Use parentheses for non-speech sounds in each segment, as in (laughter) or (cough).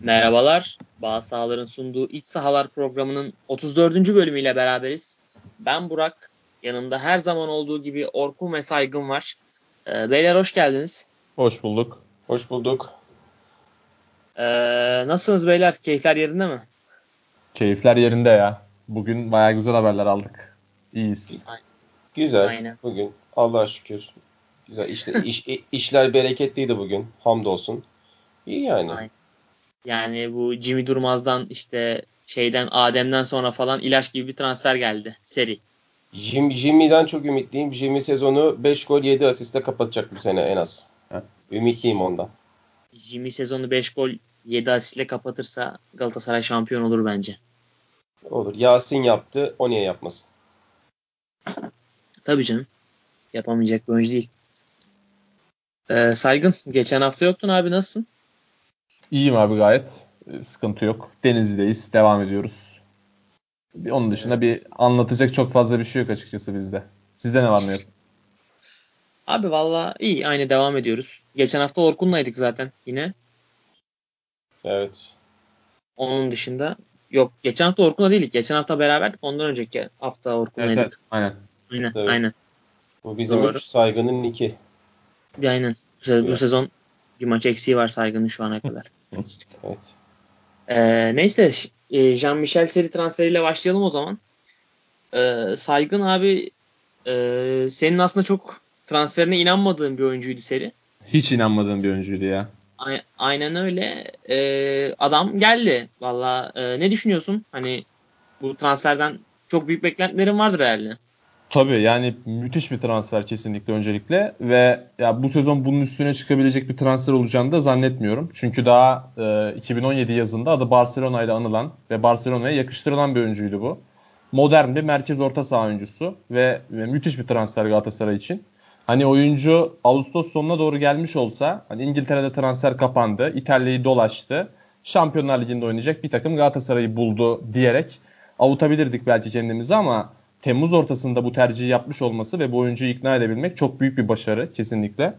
Merhabalar. Bağ Sahaların sunduğu İç Sahalar programının 34. bölümüyle beraberiz. Ben Burak. Yanımda her zaman olduğu gibi Orkun ve Saygın var. Ee, beyler hoş geldiniz. Hoş bulduk. Hoş bulduk. Ee, nasılsınız beyler? Keyifler yerinde mi? Keyifler yerinde ya. Bugün bayağı güzel haberler aldık. İyiyiz. Güzel. Aynen. Bugün Allah'a şükür. Güzel. İşte, iş, (laughs) işler bereketliydi bugün. Hamdolsun. İyi yani. Aynen. Yani bu Jimmy Durmaz'dan işte şeyden Adem'den sonra falan ilaç gibi bir transfer geldi seri. Jim, Jimmy'den çok ümitliyim. Jimmy sezonu 5 gol 7 asiste kapatacak bu sene en az. Ümitliyim ondan. Jimmy sezonu 5 gol 7 asistle kapatırsa Galatasaray şampiyon olur bence. Olur. Yasin yaptı. O niye yapmasın? Tabii canım. Yapamayacak bir oyuncu değil. Ee, Saygın geçen hafta yoktun abi nasılsın? İyiyim abi gayet. Ee, sıkıntı yok. Denizli'deyiz. Devam ediyoruz. Onun dışında bir anlatacak çok fazla bir şey yok açıkçası bizde. Sizde ne var ne yok? Abi valla iyi. Aynı devam ediyoruz. Geçen hafta Orkun'laydık zaten yine. Evet. Onun dışında yok. Geçen hafta Orkun'la değildik. Geçen hafta beraberdik. Ondan önceki hafta Orkun'laydık. Evet, evet. Aynen. Aynen. Evet. Aynen. Bu bizim Doğru. üç saygının iki. Aynen. Bu, sezon bir maç eksiği var saygının şu ana (laughs) kadar. evet. Ee, neyse e, Jean-Michel seri transferiyle başlayalım o zaman. Ee, saygın abi e, senin aslında çok transferine inanmadığın bir oyuncuydu seri. Hiç inanmadığım bir oyuncuydu ya. A- aynen öyle. Ee, adam geldi. Valla e, ne düşünüyorsun? Hani bu transferden çok büyük beklentilerin vardır herhalde. Tabii yani müthiş bir transfer kesinlikle öncelikle ve ya bu sezon bunun üstüne çıkabilecek bir transfer olacağını da zannetmiyorum. Çünkü daha e, 2017 yazında adı Barcelona ile anılan ve Barcelona'ya yakıştırılan bir oyuncuydu bu. Modern bir merkez orta saha oyuncusu ve, ve müthiş bir transfer Galatasaray için. Hani oyuncu Ağustos sonuna doğru gelmiş olsa hani İngiltere'de transfer kapandı, İtalya'yı dolaştı. Şampiyonlar Ligi'nde oynayacak bir takım Galatasaray'ı buldu diyerek avutabilirdik belki kendimizi ama Temmuz ortasında bu tercihi yapmış olması ve bu oyuncuyu ikna edebilmek çok büyük bir başarı kesinlikle.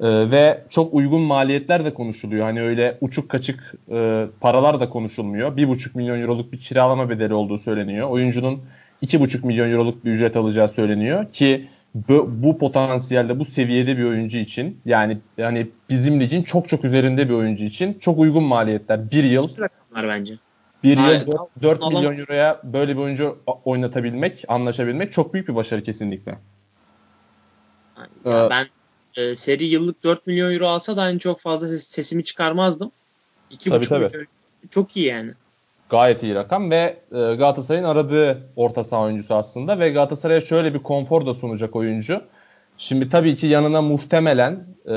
Ee, ve çok uygun maliyetler de konuşuluyor. Hani öyle uçuk kaçık e, paralar da konuşulmuyor. 1,5 milyon euroluk bir kiralama bedeli olduğu söyleniyor. Oyuncunun 2,5 milyon euroluk bir ücret alacağı söyleniyor ki bu, bu potansiyelde bu seviyede bir oyuncu için yani yani bizim ligin çok çok üzerinde bir oyuncu için çok uygun maliyetler. Bir yıl. Rakamlar bence. Bir yıl 4, 4 milyon euroya böyle bir oyuncu oynatabilmek, anlaşabilmek çok büyük bir başarı kesinlikle. Ee, ben e, seri yıllık 4 milyon euro alsa da hani çok fazla ses, sesimi çıkarmazdım. 2,5 milyon çok iyi yani. Gayet iyi rakam ve e, Galatasaray'ın aradığı orta saha oyuncusu aslında ve Galatasaray'a şöyle bir konfor da sunacak oyuncu. Şimdi tabii ki yanına muhtemelen e,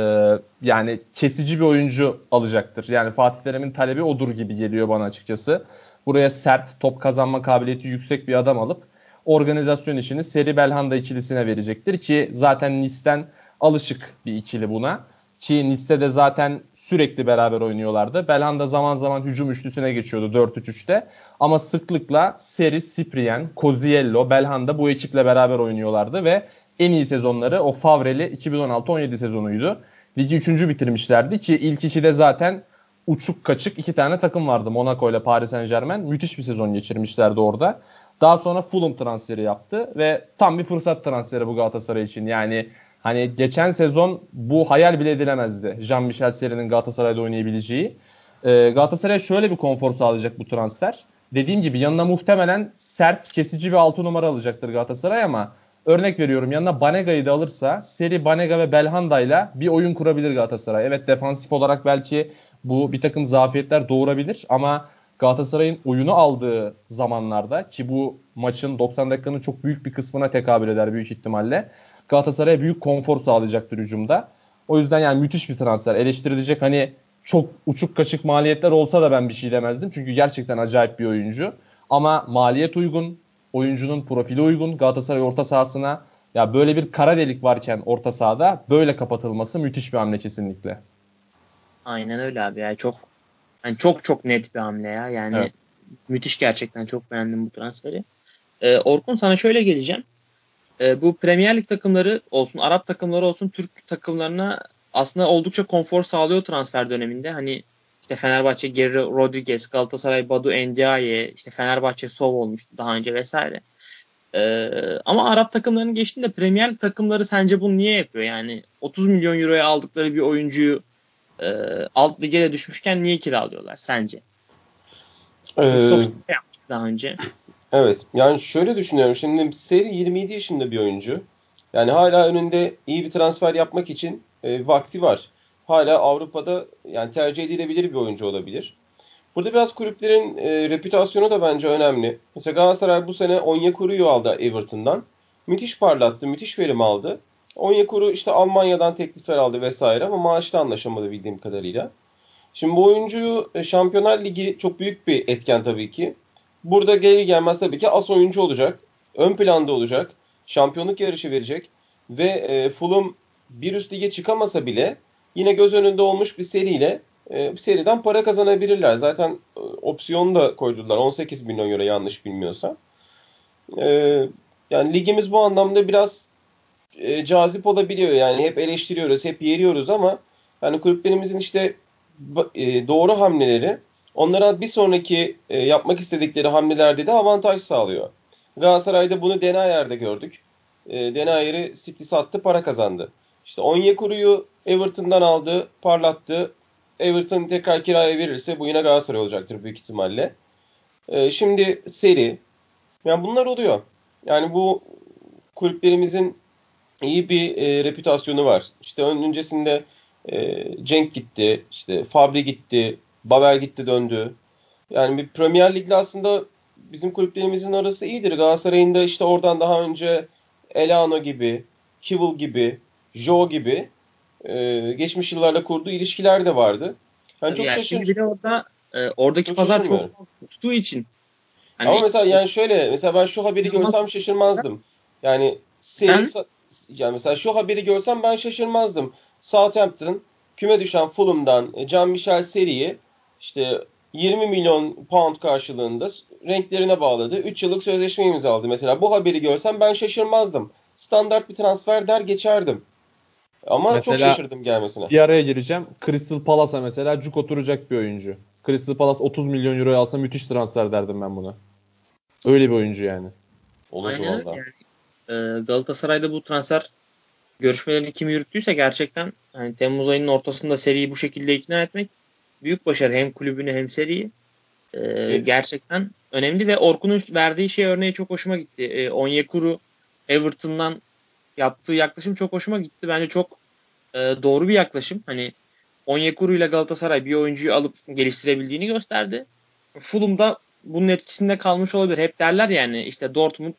yani kesici bir oyuncu alacaktır. Yani Fatih Terim'in talebi odur gibi geliyor bana açıkçası. Buraya sert, top kazanma kabiliyeti yüksek bir adam alıp organizasyon işini Seri Belhanda ikilisine verecektir ki zaten Nis'ten alışık bir ikili buna. Ki Nis'te de zaten sürekli beraber oynuyorlardı. Belhanda zaman zaman hücum üçlüsüne geçiyordu 4-3-3'te. Ama sıklıkla Seri, Ciprien, Coziello, Belhanda bu ekiple beraber oynuyorlardı ve en iyi sezonları o Favreli 2016-17 sezonuydu. Ligi 3. bitirmişlerdi ki ilk iki de zaten uçuk kaçık iki tane takım vardı. Monaco ile Paris Saint Germain. Müthiş bir sezon geçirmişlerdi orada. Daha sonra Fulham transferi yaptı ve tam bir fırsat transferi bu Galatasaray için. Yani hani geçen sezon bu hayal bile edilemezdi. Jean-Michel Seri'nin Galatasaray'da oynayabileceği. Ee, Galatasaray'a şöyle bir konfor sağlayacak bu transfer. Dediğim gibi yanına muhtemelen sert, kesici bir 6 numara alacaktır Galatasaray ama Örnek veriyorum yanına Banega'yı da alırsa seri Banega ve Belhanda ile bir oyun kurabilir Galatasaray. Evet defansif olarak belki bu bir takım zafiyetler doğurabilir ama Galatasaray'ın oyunu aldığı zamanlarda ki bu maçın 90 dakikanın çok büyük bir kısmına tekabül eder büyük ihtimalle. Galatasaray'a büyük konfor sağlayacaktır hücumda. O yüzden yani müthiş bir transfer. Eleştirilecek hani çok uçuk kaçık maliyetler olsa da ben bir şey demezdim. Çünkü gerçekten acayip bir oyuncu. Ama maliyet uygun, oyuncunun profili uygun Galatasaray orta sahasına. Ya böyle bir kara delik varken orta sahada böyle kapatılması müthiş bir hamle kesinlikle. Aynen öyle abi ya. Çok yani çok çok net bir hamle ya. Yani evet. müthiş gerçekten çok beğendim bu transferi. Ee, Orkun sana şöyle geleceğim. Ee, bu Premier Lig takımları olsun, Arap takımları olsun, Türk takımlarına aslında oldukça konfor sağlıyor transfer döneminde. Hani İşte Fenerbahçe Geri Rodriguez, Galatasaray Badu Endiaye, işte Fenerbahçe Sov olmuştu daha önce vesaire. Ee, ama Arap takımlarının geçtiğinde Premier takımları sence bunu niye yapıyor? Yani 30 milyon euroya aldıkları bir oyuncuyu e, alt lige de düşmüşken niye kiralıyorlar sence? Ee, daha önce. Evet. Yani şöyle düşünüyorum. Şimdi Seri 27 yaşında bir oyuncu. Yani hala önünde iyi bir transfer yapmak için e, vakti var. Hala Avrupa'da yani tercih edilebilir bir oyuncu olabilir. Burada biraz kulüplerin e, reputasyonu da bence önemli. Mesela Galatasaray bu sene Onyekuru'yu aldı Everton'dan. Müthiş parlattı, müthiş verim aldı. Onyekuru işte Almanya'dan teklifler aldı vesaire ama maaşta anlaşamadı bildiğim kadarıyla. Şimdi bu oyuncuyu e, Şampiyonlar Ligi çok büyük bir etken tabii ki. Burada gelir gelmez tabii ki as oyuncu olacak. Ön planda olacak. Şampiyonluk yarışı verecek. Ve e, Fulham bir üst lige çıkamasa bile yine göz önünde olmuş bir seriyle e, bir seriden para kazanabilirler. Zaten e, opsiyonu da koydular 18 milyon euro yanlış bilmiyorsam. E, yani ligimiz bu anlamda biraz e, cazip olabiliyor. Yani hep eleştiriyoruz, hep yeriyoruz ama yani kulüplerimizin işte doğru hamleleri onlara bir sonraki yapmak istedikleri hamlelerde de avantaj sağlıyor. Galatasaray'da bunu Denayer'de gördük. Denayer'i City sattı, para kazandı. İşte Onyekuru'yu Everton'dan aldı, parlattı. Everton tekrar kiraya verirse bu yine Galatasaray olacaktır büyük ihtimalle. E, şimdi seri. Yani bunlar oluyor. Yani bu kulüplerimizin iyi bir e, reputasyonu var. İşte öncesinde e, Cenk gitti, işte Fabri gitti, Babel gitti döndü. Yani bir Premier Lig'le aslında bizim kulüplerimizin arası iyidir. Galatasaray'ın da işte oradan daha önce Elano gibi, Kivil gibi, Jo gibi e, geçmiş yıllarla kurduğu ilişkiler de vardı. Ben çok yani şaşırdım. Şimdi orada e, oradaki çok pazar çok tuttuğu için. Hani, Ama mesela yani şöyle mesela ben şu haberi görsem şaşırmazdım. Yani seri ben, yani mesela şu haberi görsem ben şaşırmazdım. Southampton küme düşen Fulham'dan Can Michel Seri'yi işte 20 milyon pound karşılığında renklerine bağladı. 3 yıllık sözleşme imzaladı. Mesela bu haberi görsem ben şaşırmazdım. Standart bir transfer der geçerdim. Ama mesela, çok şaşırdım gelmesine. Bir araya gireceğim. Crystal Palace'a mesela cuk oturacak bir oyuncu. Crystal Palace 30 milyon euro alsa müthiş transfer derdim ben buna. Öyle bir oyuncu yani. Olur Aynen valla. Yani, e, Galatasaray'da bu transfer görüşmelerini kim yürüttüyse gerçekten hani Temmuz ayının ortasında seriyi bu şekilde ikna etmek büyük başarı hem kulübünü hem seriyi. E, evet. Gerçekten önemli ve Orkun'un verdiği şey örneği çok hoşuma gitti. E, Onyekuru Everton'dan yaptığı yaklaşım çok hoşuma gitti. Bence çok e, doğru bir yaklaşım. Hani Onyekuru ile Galatasaray bir oyuncuyu alıp geliştirebildiğini gösterdi. Fulham'da bunun etkisinde kalmış olabilir. Hep derler yani işte Dortmund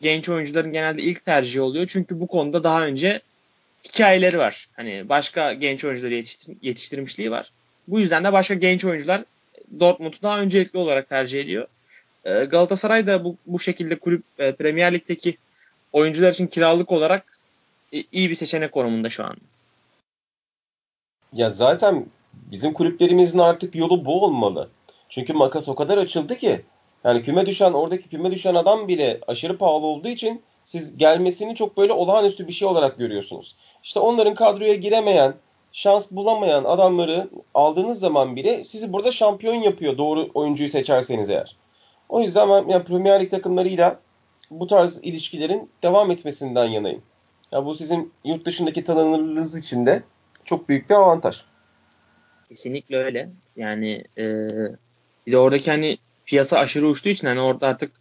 genç oyuncuların genelde ilk tercihi oluyor. Çünkü bu konuda daha önce hikayeleri var. Hani başka genç oyuncuları yetiştir yetiştirmişliği var. Bu yüzden de başka genç oyuncular Dortmund'u daha öncelikli olarak tercih ediyor. Ee, Galatasaray da bu, bu şekilde kulüp e, Premier Lig'deki oyuncular için kiralık olarak e, iyi bir seçenek konumunda şu an. Ya zaten bizim kulüplerimizin artık yolu bu olmalı. Çünkü makas o kadar açıldı ki yani küme düşen oradaki küme düşen adam bile aşırı pahalı olduğu için siz gelmesini çok böyle olağanüstü bir şey olarak görüyorsunuz. İşte onların kadroya giremeyen, şans bulamayan adamları aldığınız zaman bile sizi burada şampiyon yapıyor doğru oyuncuyu seçerseniz eğer. O yüzden ben yani Premier Lig takımlarıyla bu tarz ilişkilerin devam etmesinden yanayım. Ya bu sizin yurt dışındaki tanınırlığınız için de çok büyük bir avantaj. Kesinlikle öyle. Yani e, bir de oradaki hani piyasa aşırı uçtuğu için hani orada artık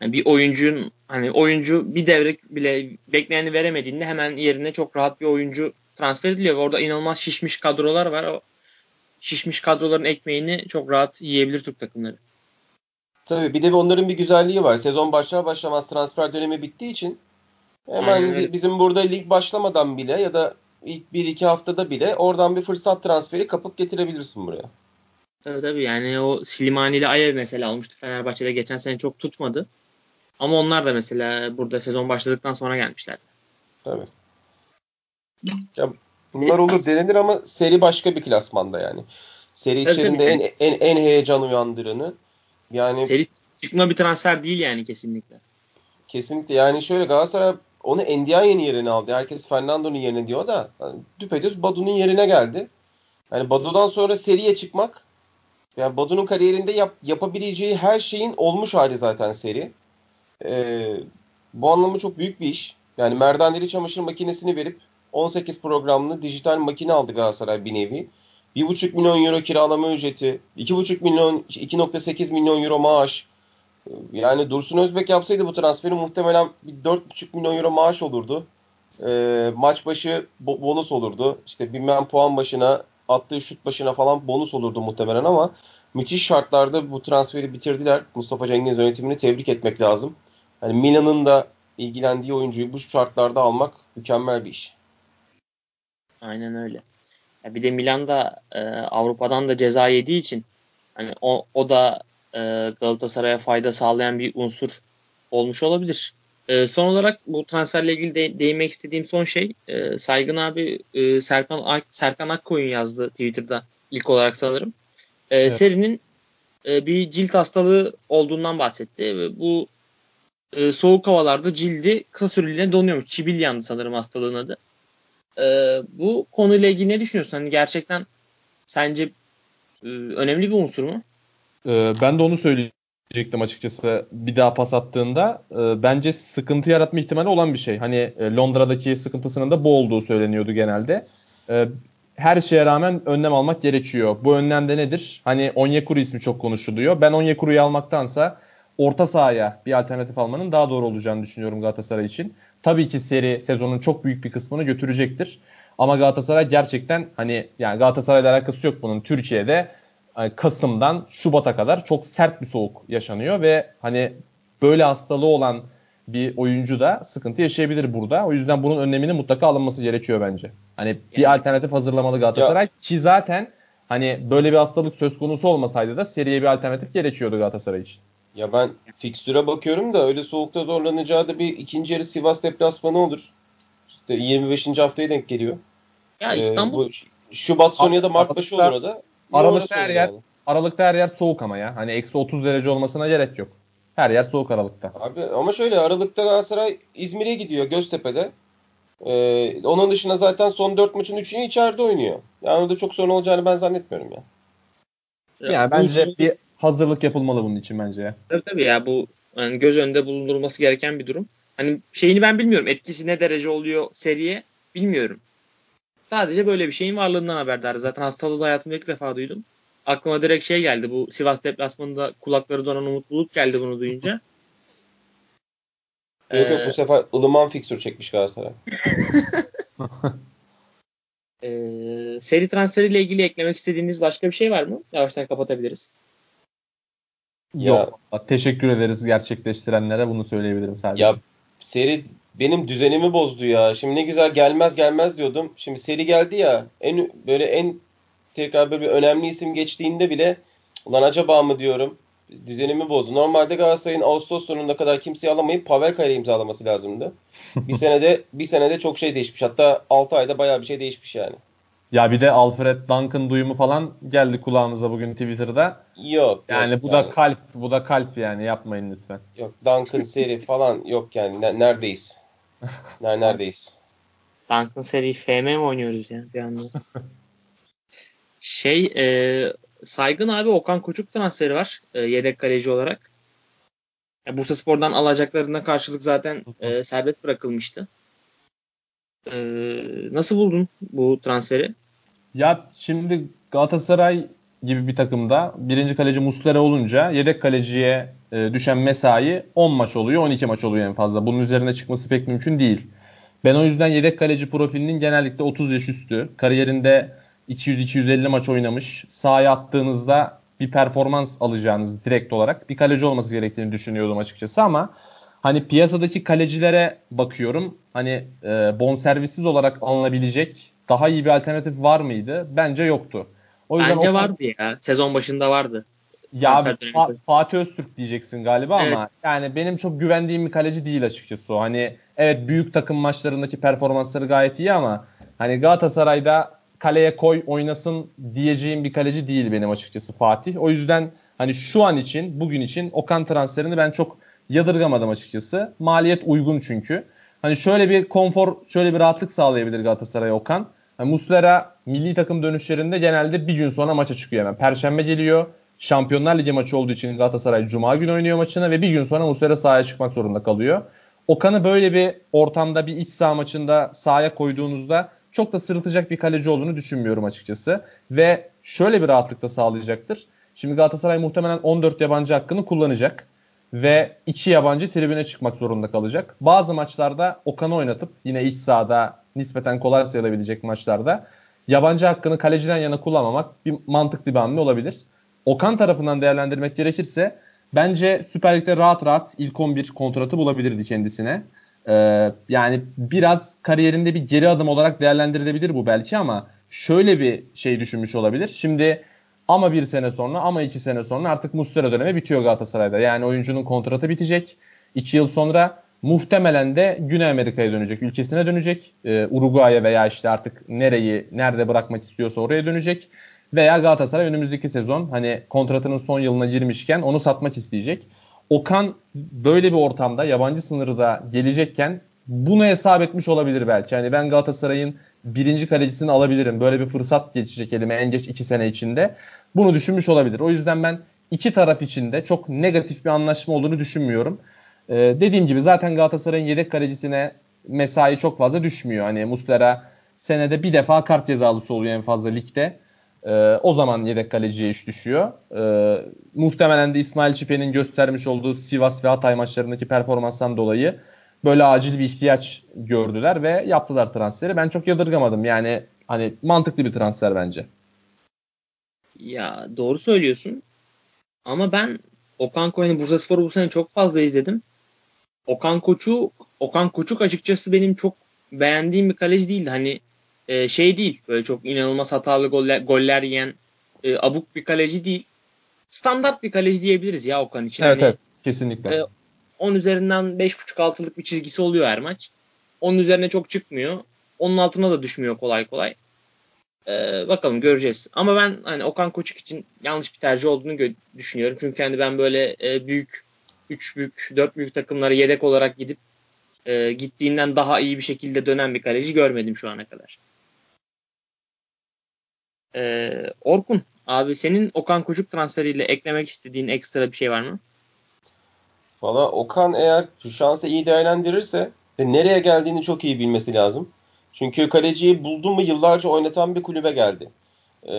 bir oyuncunun hani oyuncu bir devre bile bekleneni veremediğinde hemen yerine çok rahat bir oyuncu transfer ediliyor. Ve orada inanılmaz şişmiş kadrolar var. O şişmiş kadroların ekmeğini çok rahat yiyebilir Türk takımları. Tabii bir de onların bir güzelliği var. Sezon başlar başlamaz transfer dönemi bittiği için hemen Aynen. bizim burada lig başlamadan bile ya da ilk 1-2 haftada bile oradan bir fırsat transferi kapıp getirebilirsin buraya. Tabii tabii yani o Slimani ile Ayev mesela almıştı Fenerbahçe'de geçen sene çok tutmadı. Ama onlar da mesela burada sezon başladıktan sonra gelmişler. Tabii. Ya bunlar olur denenir ama seri başka bir klasmanda yani. Seri içerisinde en, en en heyecan uyandıranı yani seri çıkma bir transfer değil yani kesinlikle. Kesinlikle yani şöyle Galatasaray onu Ndiaye'nin yerine aldı. Herkes Fernando'nun yerine diyor da yani düpedüz Badu'nun yerine geldi. Yani Badu'dan sonra seriye çıkmak yani Badu'nun kariyerinde yap, yapabileceği her şeyin olmuş hali zaten seri. Ee, bu anlamda çok büyük bir iş. Yani merdaneli çamaşır makinesini verip 18 programlı dijital makine aldı Galatasaray bir nevi. 1,5 milyon euro kiralama ücreti, 2,5 milyon, 2,8 milyon euro maaş. Yani Dursun Özbek yapsaydı bu transferi muhtemelen 4,5 milyon euro maaş olurdu. E, maç başı bonus olurdu. İşte bilmem puan başına, attığı şut başına falan bonus olurdu muhtemelen ama müthiş şartlarda bu transferi bitirdiler. Mustafa Cengiz yönetimini tebrik etmek lazım. Yani Milan'ın da ilgilendiği oyuncuyu bu şartlarda almak mükemmel bir iş. Aynen öyle. Ya bir de Milan'da e, Avrupa'dan da ceza yediği için hani o, o da e, Galatasaray'a fayda sağlayan bir unsur olmuş olabilir. E, son olarak bu transferle ilgili de, değinmek istediğim son şey e, Saygın abi e, Serkan Ak, Serkan Akkoyun yazdı Twitter'da ilk olarak sanırım. E, evet. Serinin e, bir cilt hastalığı olduğundan bahsetti ve bu e, soğuk havalarda cildi kısa süreliğine donuyormuş. Çibilyandı sanırım hastalığın adı. E, bu konuyla ilgili ne düşünüyorsun? Hani gerçekten sence e, önemli bir unsur mu? E, ben de onu söyleyecektim açıkçası. Bir daha pas attığında e, bence sıkıntı yaratma ihtimali olan bir şey. Hani e, Londra'daki sıkıntısının da bu olduğu söyleniyordu genelde. E, her şeye rağmen önlem almak gerekiyor. Bu önlem de nedir? Hani Onyekuru ismi çok konuşuluyor. Ben Onyekuru'yu almaktansa orta sahaya bir alternatif almanın daha doğru olacağını düşünüyorum Galatasaray için. Tabii ki seri sezonun çok büyük bir kısmını götürecektir. Ama Galatasaray gerçekten hani yani Galatasaray'la alakası yok bunun. Türkiye'de hani Kasım'dan Şubat'a kadar çok sert bir soğuk yaşanıyor ve hani böyle hastalığı olan bir oyuncu da sıkıntı yaşayabilir burada. O yüzden bunun önleminin mutlaka alınması gerekiyor bence. Hani bir alternatif hazırlamalı Galatasaray ya. ki zaten hani böyle bir hastalık söz konusu olmasaydı da seriye bir alternatif gerekiyordu Galatasaray için. Ya ben fikstüre bakıyorum da öyle soğukta zorlanacağı da bir ikinci yarı Sivas deplasmanı olur. İşte 25. haftaya denk geliyor. Ya ee, İstanbul. Ee, Şubat sonu ya da Mart başı olur da. Aralıkta her yer, yani. Aralıkta her yer soğuk ama ya. Hani eksi 30 derece olmasına gerek yok. Her yer soğuk Aralıkta. Abi ama şöyle Aralık'ta Galatasaray İzmir'e gidiyor Göztepe'de. Ee, onun dışında zaten son 4 maçın 3'ünü içeride oynuyor. Yani orada çok sorun olacağını ben zannetmiyorum ya. Yani, yani bence bir hazırlık yapılmalı bunun için bence ya. Tabii tabii ya bu yani göz önünde bulundurulması gereken bir durum. Hani şeyini ben bilmiyorum. Etkisi ne derece oluyor seriye bilmiyorum. Sadece böyle bir şeyin varlığından haberdar. Zaten hastalığı hayatımda ilk defa duydum. Aklıma direkt şey geldi. Bu Sivas deplasmanında kulakları donan Umut Bulut geldi bunu duyunca. (laughs) Yok yok bu ee, sefer ılıman fiksür çekmiş Galatasaray. (laughs) ee, seri transferiyle ilgili eklemek istediğiniz başka bir şey var mı? Yavaştan kapatabiliriz. Yok. Ya, teşekkür ederiz gerçekleştirenlere bunu söyleyebilirim sadece. Ya seri benim düzenimi bozdu ya. Şimdi ne güzel gelmez gelmez diyordum. Şimdi seri geldi ya. En böyle en tekrar böyle bir önemli isim geçtiğinde bile ulan acaba mı diyorum. Düzenimi bozdu. Normalde Galatasaray'ın Ağustos sonuna kadar kimseyi alamayıp Pavel Kaya imzalaması lazımdı. bir (laughs) senede bir senede çok şey değişmiş. Hatta 6 ayda bayağı bir şey değişmiş yani. Ya bir de Alfred Duncan duyumu falan geldi kulağımıza bugün Twitter'da. Yok. Yani yok, bu yani. da kalp, bu da kalp yani yapmayın lütfen. Yok Duncan seri (laughs) falan yok yani ne, neredeyiz? neredeyiz? Duncan seri FM mi oynuyoruz yani bir anda? (laughs) şey e, Saygın abi Okan Koçuk transferi var e, yedek kaleci olarak. E, Bursa Spor'dan alacaklarına karşılık zaten e, (laughs) serbest bırakılmıştı. E, nasıl buldun bu transferi? Ya şimdi Galatasaray gibi bir takımda birinci kaleci Muslera olunca yedek kaleciye e, düşen mesai 10 maç oluyor 12 maç oluyor en fazla. Bunun üzerine çıkması pek mümkün değil. Ben o yüzden yedek kaleci profilinin genellikle 30 yaş üstü. Kariyerinde 200-250 maç oynamış. Sahaya attığınızda bir performans alacağınız direkt olarak bir kaleci olması gerektiğini düşünüyordum açıkçası ama hani piyasadaki kalecilere bakıyorum. Hani e, bonservissiz olarak alınabilecek daha iyi bir alternatif var mıydı? Bence yoktu. O yüzden Bence o... vardı ya. Sezon başında vardı. Ya Fa- Fatih Öztürk diyeceksin galiba evet. ama yani benim çok güvendiğim bir kaleci değil açıkçası. Hani evet büyük takım maçlarındaki performansları gayet iyi ama hani Galatasaray'da kaleye koy oynasın diyeceğim bir kaleci değil benim açıkçası Fatih. O yüzden hani şu an için bugün için Okan transferini ben çok yadırgamadım açıkçası. Maliyet uygun çünkü. Hani şöyle bir konfor, şöyle bir rahatlık sağlayabilir Galatasaray Okan. Yani Muslera milli takım dönüşlerinde genelde bir gün sonra maça çıkıyor hemen. Perşembe geliyor. Şampiyonlar Ligi maçı olduğu için Galatasaray Cuma günü oynuyor maçını ve bir gün sonra Muslera sahaya çıkmak zorunda kalıyor. Okan'ı böyle bir ortamda bir iç saha maçında sahaya koyduğunuzda çok da sırıtacak bir kaleci olduğunu düşünmüyorum açıkçası. Ve şöyle bir rahatlık da sağlayacaktır. Şimdi Galatasaray muhtemelen 14 yabancı hakkını kullanacak ve iki yabancı tribüne çıkmak zorunda kalacak. Bazı maçlarda Okan'ı oynatıp yine iç sahada nispeten kolay sayılabilecek maçlarda yabancı hakkını kaleciden yana kullanmamak bir mantıklı bir hamle olabilir. Okan tarafından değerlendirmek gerekirse bence Süper Lig'de rahat rahat ilk 11 kontratı bulabilirdi kendisine. Ee, yani biraz kariyerinde bir geri adım olarak değerlendirilebilir bu belki ama şöyle bir şey düşünmüş olabilir. Şimdi ama bir sene sonra ama iki sene sonra artık Muslera dönemi bitiyor Galatasaray'da. Yani oyuncunun kontratı bitecek. İki yıl sonra muhtemelen de Güney Amerika'ya dönecek, ülkesine dönecek. Ee, Uruguay'a veya işte artık nereyi, nerede bırakmak istiyorsa oraya dönecek. Veya Galatasaray önümüzdeki sezon hani kontratının son yılına girmişken onu satmak isteyecek. Okan böyle bir ortamda yabancı sınırı da gelecekken bunu hesap etmiş olabilir belki. Yani ben Galatasaray'ın birinci kalecisini alabilirim. Böyle bir fırsat geçecek elime en geç iki sene içinde. Bunu düşünmüş olabilir. O yüzden ben iki taraf içinde çok negatif bir anlaşma olduğunu düşünmüyorum. Ee, dediğim gibi zaten Galatasaray'ın yedek kalecisine mesai çok fazla düşmüyor. Hani Muslera senede bir defa kart cezalısı oluyor en fazla ligde. Ee, o zaman yedek kaleciye iş düşüyor. Ee, muhtemelen de İsmail Çipe'nin göstermiş olduğu Sivas ve Hatay maçlarındaki performanstan dolayı böyle acil bir ihtiyaç gördüler ve yaptılar transferi. Ben çok yadırgamadım. Yani hani mantıklı bir transfer bence. Ya doğru söylüyorsun. Ama ben Okan Koç'un Bursaspor'u bu sene çok fazla izledim. Okan Koç'u Okan Koçuk açıkçası benim çok beğendiğim bir kaleci değildi. Hani e, şey değil. Böyle çok inanılmaz hatalı goller, goller yiyen e, abuk bir kaleci değil. Standart bir kaleci diyebiliriz ya Okan için. Evet hani, evet kesinlikle. E, 10 üzerinden 5.5-6'lık bir çizgisi oluyor her maç. Onun üzerine çok çıkmıyor. Onun altına da düşmüyor kolay kolay. Ee, bakalım göreceğiz. Ama ben hani Okan Koçuk için yanlış bir tercih olduğunu düşünüyorum. Çünkü hani ben böyle e, büyük 3 büyük 4 büyük takımlara yedek olarak gidip e, gittiğinden daha iyi bir şekilde dönen bir kaleci görmedim şu ana kadar. Ee, Orkun abi senin Okan Koçuk transferiyle eklemek istediğin ekstra bir şey var mı? Valla Okan eğer şu şansı iyi değerlendirirse ve nereye geldiğini çok iyi bilmesi lazım. Çünkü kaleciyi buldu mu yıllarca oynatan bir kulübe geldi. Ee,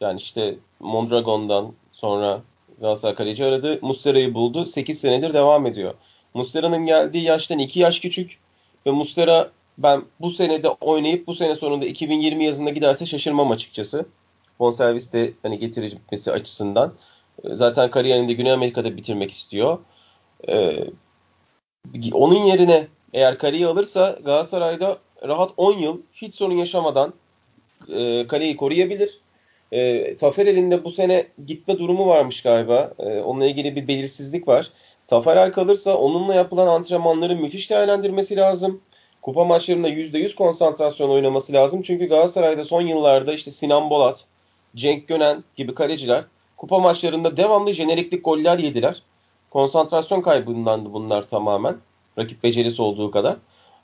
yani işte Mondragon'dan sonra Galatasaray kaleci aradı. Mustera'yı buldu. 8 senedir devam ediyor. Mustera'nın geldiği yaştan 2 yaş küçük ve Mustera ben bu senede oynayıp bu sene sonunda 2020 yazında giderse şaşırmam açıkçası. Bonservis de hani getirmesi açısından. Zaten kariyerini de Güney Amerika'da bitirmek istiyor. Ee, onun yerine eğer Kaleyi alırsa Galatasaray'da rahat 10 yıl hiç sorun yaşamadan e, Kaleyi koruyabilir. E, Taferel'in bu sene gitme durumu varmış galiba. E, onunla ilgili bir belirsizlik var. Taferel kalırsa onunla yapılan antrenmanları müthiş değerlendirmesi lazım. Kupa maçlarında %100 konsantrasyon oynaması lazım. Çünkü Galatasaray'da son yıllarda işte Sinan Bolat, Cenk Gönen gibi kaleciler kupa maçlarında devamlı jeneriklik goller yediler. Konsantrasyon kaybındandı bunlar tamamen. Rakip becerisi olduğu kadar.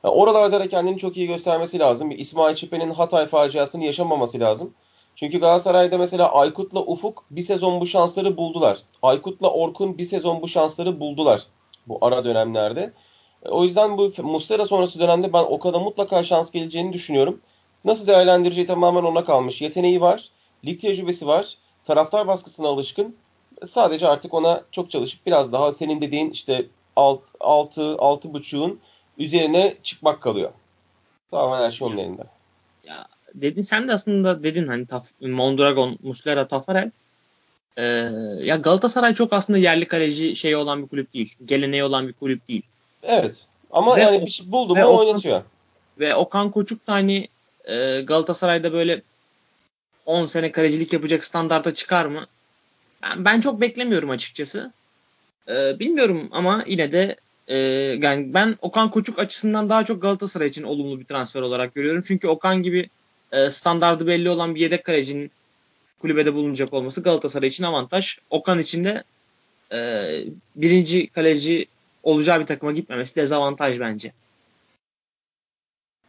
Oralarda da kendini çok iyi göstermesi lazım. İsmail Çipe'nin Hatay faciasını yaşamaması lazım. Çünkü Galatasaray'da mesela Aykut'la Ufuk bir sezon bu şansları buldular. Aykut'la Orkun bir sezon bu şansları buldular bu ara dönemlerde. O yüzden bu Muslera sonrası dönemde ben Oka'da mutlaka şans geleceğini düşünüyorum. Nasıl değerlendireceği tamamen ona kalmış. Yeteneği var, lig tecrübesi var, taraftar baskısına alışkın. Sadece artık ona çok çalışıp biraz daha senin dediğin işte 6 6 6.5'un üzerine çıkmak kalıyor. Tamamen her şey onun elinde. Ya dedin sen de aslında dedin hani Taf, Mondragon, Muslera, Tafarel. Ee, ya Galatasaray çok aslında yerli kaleci şey olan bir kulüp değil. Geleneği olan bir kulüp değil. Evet. Ama ve yani bir şey buldu mu oynatıyor. Ve Okan Koçuk da hani e, Galatasaray'da böyle 10 sene kalecilik yapacak standarta çıkar mı? Ben, ben çok beklemiyorum açıkçası. Ee, bilmiyorum ama yine de e, yani ben Okan Koçuk açısından daha çok Galatasaray için olumlu bir transfer olarak görüyorum. Çünkü Okan gibi e, standardı belli olan bir yedek kalecinin kulübede bulunacak olması Galatasaray için avantaj. Okan için de e, birinci kaleci olacağı bir takıma gitmemesi dezavantaj bence.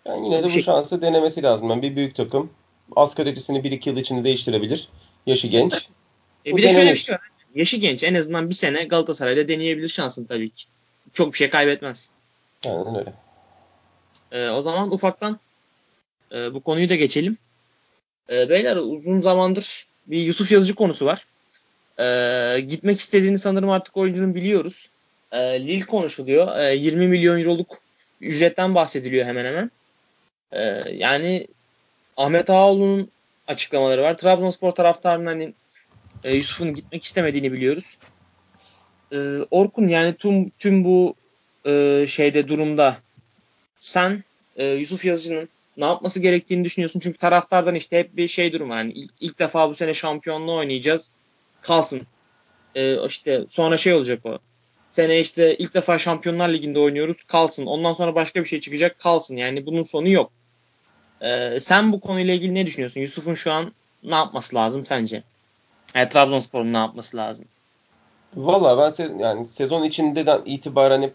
Yani yine de bu şey... şansı denemesi lazım. Yani bir büyük takım asgari ücretini 1-2 yıl içinde değiştirebilir. Yaşı genç. E, bir de şöyle bir şey var. Yaşı genç. En azından bir sene Galatasaray'da deneyebilir şansın tabii ki. Çok bir şey kaybetmez. Aynen öyle. E, o zaman ufaktan e, bu konuyu da geçelim. E, beyler uzun zamandır bir Yusuf Yazıcı konusu var. E, gitmek istediğini sanırım artık oyuncunun biliyoruz. E, Lille konuşuluyor. E, 20 milyon euroluk ücretten bahsediliyor hemen hemen. E, yani Ahmet Ağaoğlu'nun açıklamaları var. Trabzonspor taraftarının hani e, Yusuf'un gitmek istemediğini biliyoruz. E, Orkun yani tüm tüm bu e, şeyde durumda sen e, Yusuf Yazıcı'nın ne yapması gerektiğini düşünüyorsun? Çünkü taraftardan işte hep bir şey durum. Yani ilk, ilk defa bu sene şampiyonluğu oynayacağız. Kalsın. E, işte sonra şey olacak o. Sene işte ilk defa Şampiyonlar Ligi'nde oynuyoruz. Kalsın. Ondan sonra başka bir şey çıkacak. Kalsın. Yani bunun sonu yok. E, sen bu konuyla ilgili ne düşünüyorsun? Yusuf'un şu an ne yapması lazım sence? Yani Trabzonspor'un ne yapması lazım? Valla ben se- yani sezon içinden itibaren hep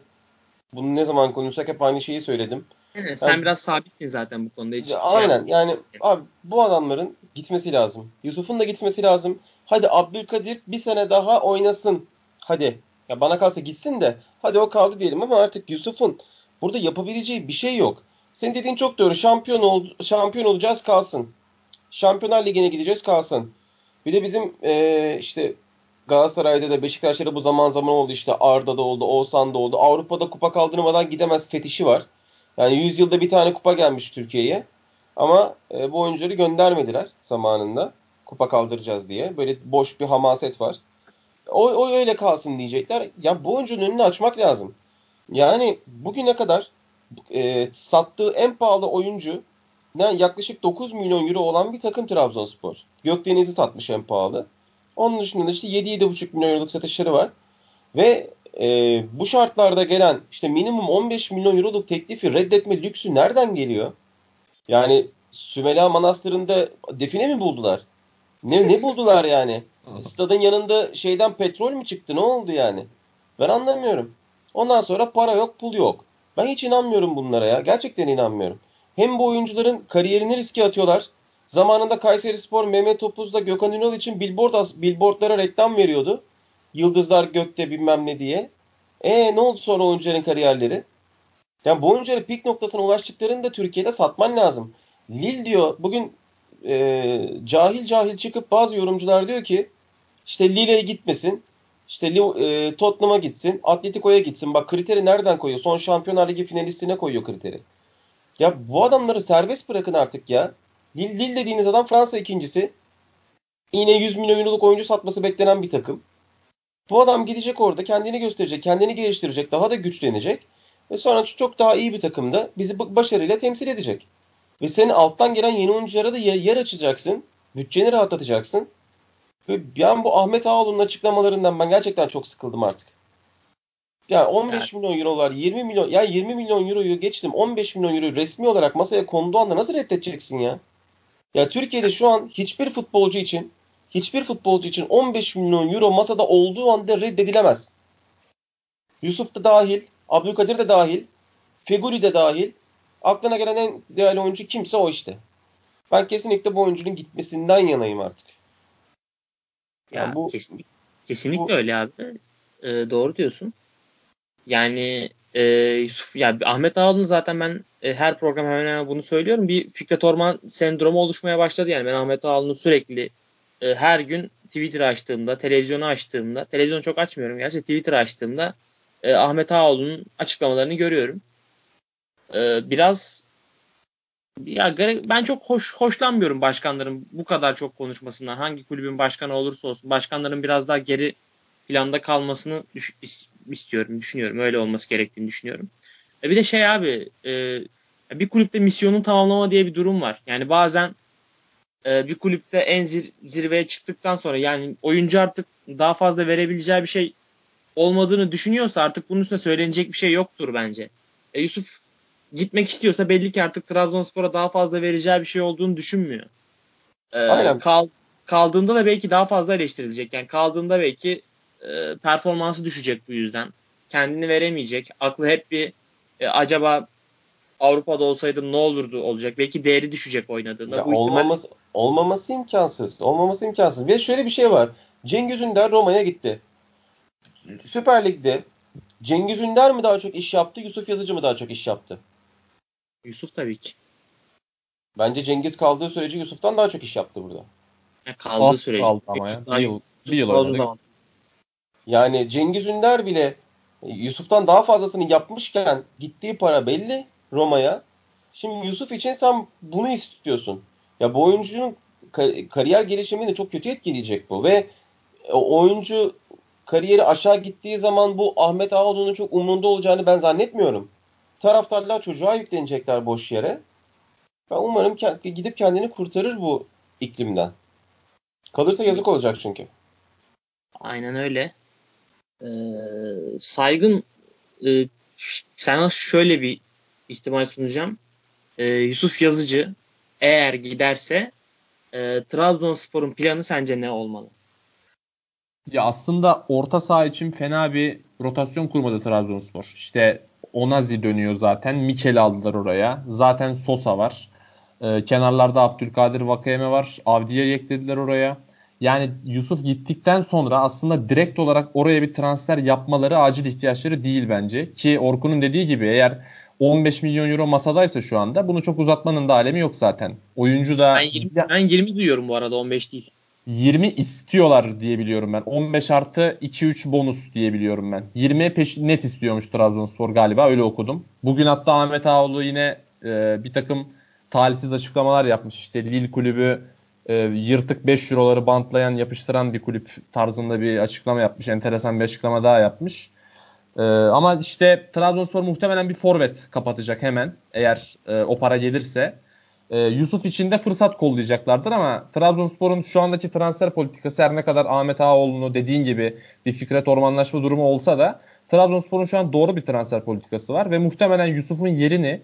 bunu ne zaman konuşsak hep aynı şeyi söyledim. Evet, sen yani, biraz sabittin zaten bu konuda. Hiç ya, şey aynen yani abi bu adamların gitmesi lazım. Yusuf'un da gitmesi lazım. Hadi Abdülkadir bir sene daha oynasın. Hadi. Ya bana kalsa gitsin de hadi o kaldı diyelim ama artık Yusuf'un burada yapabileceği bir şey yok. Senin dediğin çok doğru. Şampiyon ol, şampiyon olacağız kalsın. Şampiyonlar Ligi'ne gideceğiz kalsın. Bir de bizim ee, işte Galatasaray'da da Beşiktaş'ta da bu zaman zaman oldu işte Arda'da oldu, Oğuzhan'da oldu. Avrupa'da kupa kaldırmadan gidemez fetişi var. Yani 100 yılda bir tane kupa gelmiş Türkiye'ye. Ama e, bu oyuncuları göndermediler zamanında. Kupa kaldıracağız diye. Böyle boş bir hamaset var. O, o öyle kalsın diyecekler. Ya bu oyuncunun önünü açmak lazım. Yani bugüne kadar e, sattığı en pahalı oyuncu yaklaşık 9 milyon euro olan bir takım Trabzonspor. Gökdeniz'i satmış en pahalı. Onun dışında da işte 7-7,5 milyon euroluk satışları var. Ve e, bu şartlarda gelen işte minimum 15 milyon euroluk teklifi reddetme lüksü nereden geliyor? Yani Sümela Manastırı'nda define mi buldular? Ne ne buldular yani? (laughs) Stadın yanında şeyden petrol mü çıktı? Ne oldu yani? Ben anlamıyorum. Ondan sonra para yok, pul yok. Ben hiç inanmıyorum bunlara ya. Gerçekten inanmıyorum. Hem bu oyuncuların kariyerini riske atıyorlar. Zamanında Kayseri Spor Mehmet Topuz'da Gökhan Ünal için billboard, billboardlara reklam veriyordu. Yıldızlar gökte bilmem ne diye. E ne oldu sonra oyuncuların kariyerleri? Yani bu oyuncuları pik noktasına ulaştıklarında Türkiye'de satman lazım. Lil diyor bugün e, cahil cahil çıkıp bazı yorumcular diyor ki işte Lille'ye gitmesin. İşte e, Tottenham'a gitsin. Atletico'ya gitsin. Bak kriteri nereden koyuyor? Son Şampiyonlar Ligi finalistine koyuyor kriteri. Ya bu adamları serbest bırakın artık ya. Lille, Lille dediğiniz adam Fransa ikincisi. Yine 100 milyon euroluk oyuncu satması beklenen bir takım. Bu adam gidecek orada kendini gösterecek, kendini geliştirecek, daha da güçlenecek. Ve sonra çok daha iyi bir takımda bizi başarıyla temsil edecek. Ve senin alttan gelen yeni oyunculara da yer açacaksın. Bütçeni rahatlatacaksın. Ve yani bu Ahmet Ağoğlu'nun açıklamalarından ben gerçekten çok sıkıldım artık. Yani 15 evet. milyon eurolar, 20 milyon, ya 20 milyon euroyu geçtim. 15 milyon euro resmi olarak masaya konduğu anda nasıl reddedeceksin ya? Ya Türkiye'de şu an hiçbir futbolcu için hiçbir futbolcu için 15 milyon euro masada olduğu anda reddedilemez. Yusuf da dahil, Abdülkadir de dahil, Feguli de dahil. Aklına gelen en değerli oyuncu kimse o işte. Ben kesinlikle bu oyuncunun gitmesinden yanayım artık. Yani ya bu, kesinlikle, kesinlikle bu, öyle abi. Ee, doğru diyorsun. Yani e, Yusuf, ya Ahmet Ağaoğlu'nun zaten ben e, her program hemen hemen bunu söylüyorum. Bir Fikret Orman sendromu oluşmaya başladı yani. Ben Ahmet Ağaoğlu'nu sürekli e, her gün Twitter açtığımda, televizyonu açtığımda, televizyonu çok açmıyorum gerçi Twitter açtığımda e, Ahmet Ağaoğlu'nun açıklamalarını görüyorum. E, biraz ya ben çok hoş hoşlanmıyorum başkanların bu kadar çok konuşmasından. Hangi kulübün başkanı olursa olsun başkanların biraz daha geri planda kalmasını düş, istiyorum, düşünüyorum. Öyle olması gerektiğini düşünüyorum. E bir de şey abi, e, bir kulüpte misyonun tamamlama diye bir durum var. Yani bazen e, bir kulüpte en zir, zirveye çıktıktan sonra yani oyuncu artık daha fazla verebileceği bir şey olmadığını düşünüyorsa artık bunun üstüne söylenecek bir şey yoktur bence. E, Yusuf gitmek istiyorsa belli ki artık Trabzonspor'a daha fazla vereceği bir şey olduğunu düşünmüyor. E, Aynen. Kal, kaldığında da belki daha fazla eleştirilecek. Yani kaldığında belki e, performansı düşecek bu yüzden. Kendini veremeyecek. Aklı hep bir e, acaba Avrupa'da olsaydım ne olurdu olacak. Belki değeri düşecek oynadığında. Ya Bu olmaması, olmaması imkansız. Olmaması imkansız. Ve şöyle bir şey var. Cengiz Ünder Roma'ya gitti. Süper Lig'de Cengiz Ünder mi daha çok iş yaptı, Yusuf Yazıcı mı daha çok iş yaptı? Yusuf tabii ki. Bence Cengiz kaldığı sürece Yusuf'tan daha çok iş yaptı burada. Ya kaldığı Az sürece. kaldı ama ya. Bir yıl, bir yıl oynadı. Yani Cengiz Ünder bile Yusuf'tan daha fazlasını yapmışken gittiği para belli Roma'ya. Şimdi Yusuf için sen bunu istiyorsun. Ya bu oyuncunun ka- kariyer gelişimini çok kötü etkileyecek bu ve oyuncu kariyeri aşağı gittiği zaman bu Ahmet Ağaoğlu'nun çok umrunda olacağını ben zannetmiyorum. Taraftarlar çocuğa yüklenecekler boş yere. Ben umarım ke- gidip kendini kurtarır bu iklimden. Kalırsa yazık olacak çünkü. Aynen öyle. Ee, saygın e, sana şöyle bir ihtimal sunacağım. Ee, Yusuf Yazıcı eğer giderse e, Trabzonspor'un planı sence ne olmalı? Ya aslında orta saha için fena bir rotasyon kurmadı Trabzonspor. İşte Onazi dönüyor zaten. Mikel aldılar oraya. Zaten Sosa var. Ee, kenarlarda Abdülkadir Vakayeme var. Avdi'ye eklediler oraya. Yani Yusuf gittikten sonra aslında direkt olarak oraya bir transfer yapmaları acil ihtiyaçları değil bence. Ki Orkun'un dediği gibi eğer 15 milyon euro masadaysa şu anda bunu çok uzatmanın da alemi yok zaten. Oyuncu da Ben 20, ben 20 duyuyorum bu arada 15 değil. 20 istiyorlar diye biliyorum ben. 15 artı 2-3 bonus diye biliyorum ben. 20 peş net istiyormuş Trabzonspor galiba öyle okudum. Bugün hatta Ahmet Ağoğlu yine e, bir takım talihsiz açıklamalar yapmış. İşte Lille kulübü e, yırtık 5 euroları bantlayan yapıştıran bir kulüp tarzında bir açıklama yapmış. Enteresan bir açıklama daha yapmış. E, ama işte Trabzonspor muhtemelen bir forvet kapatacak hemen eğer e, o para gelirse. Ee, Yusuf için de fırsat kollayacaklardır ama Trabzonspor'un şu andaki transfer politikası her ne kadar Ahmet Ağaoğlu'nu dediğin gibi bir Fikret Ormanlaşma durumu olsa da Trabzonspor'un şu an doğru bir transfer politikası var ve muhtemelen Yusuf'un yerini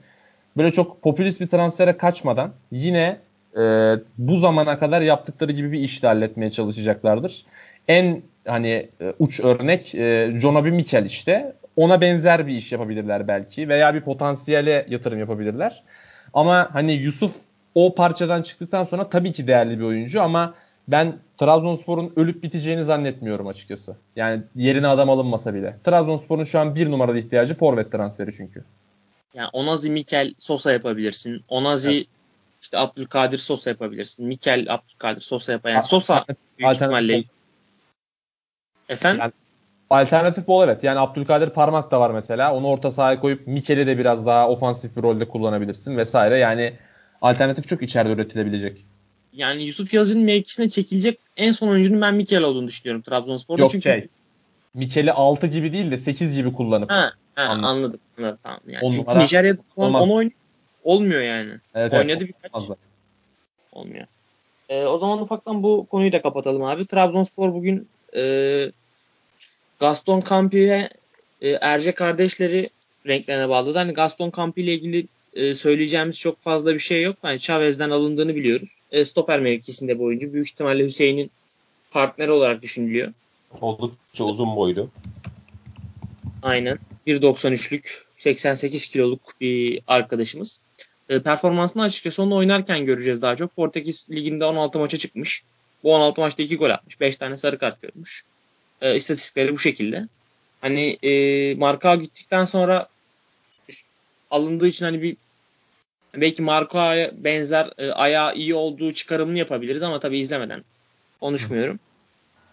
böyle çok popülist bir transfere kaçmadan yine e, bu zamana kadar yaptıkları gibi bir işle halletmeye çalışacaklardır. En hani e, uç örnek e, Jonabi Mikel işte. Ona benzer bir iş yapabilirler belki veya bir potansiyele yatırım yapabilirler. Ama hani Yusuf o parçadan çıktıktan sonra tabii ki değerli bir oyuncu ama ben Trabzonspor'un ölüp biteceğini zannetmiyorum açıkçası. Yani yerine adam alınmasa bile. Trabzonspor'un şu an bir numaralı ihtiyacı forvet transferi çünkü. Yani Onazi Mikel Sosa yapabilirsin. Onazi Evet. İşte Abdülkadir Sosa yapabilirsin. Mikel Abdülkadir Sosa yapar. Yani Sosa alternatif ol- Efendim? Yani Alternatif bol evet. Yani Abdülkadir Parmak da var mesela. Onu orta sahaya koyup Mikel'i de biraz daha ofansif bir rolde kullanabilirsin vesaire. Yani alternatif çok içeride üretilebilecek. Yani Yusuf Yazıcı'nın mevkisine çekilecek en son oyuncunun ben Mikel olduğunu düşünüyorum Trabzonspor'da. Yok çünkü... şey. Mikel'i 6 gibi değil de 8 gibi kullanıp. Ha, ha Anladım. anladım. anladım. Tamam. Yani çünkü Nijerya'da onu, olmaz. onu oynuyor. Olmuyor yani. Evet, Oynadı evet, birkaç. da. Olmuyor. Ee, o zaman ufaktan bu konuyu da kapatalım abi. Trabzonspor bugün e, Gaston Campi'ye e, Erce kardeşleri renklerine bağladı. Hani Gaston Campi ile ilgili e, söyleyeceğimiz çok fazla bir şey yok. Yani Chavez'den alındığını biliyoruz. E, stoper mevkisinde bu oyuncu. Büyük ihtimalle Hüseyin'in partneri olarak düşünülüyor. Oldukça uzun boylu. Aynen. 1.93'lük 88 kiloluk bir arkadaşımız. E, performansını açıkçası onu oynarken göreceğiz daha çok. Portekiz Ligi'nde 16 maça çıkmış. Bu 16 maçta 2 gol atmış. 5 tane sarı kart görmüş. E, istatistikleri bu şekilde. Hani e, Marka gittikten sonra alındığı için hani bir belki Marko'ya benzer e, ayağı iyi olduğu çıkarımını yapabiliriz ama tabii izlemeden konuşmuyorum.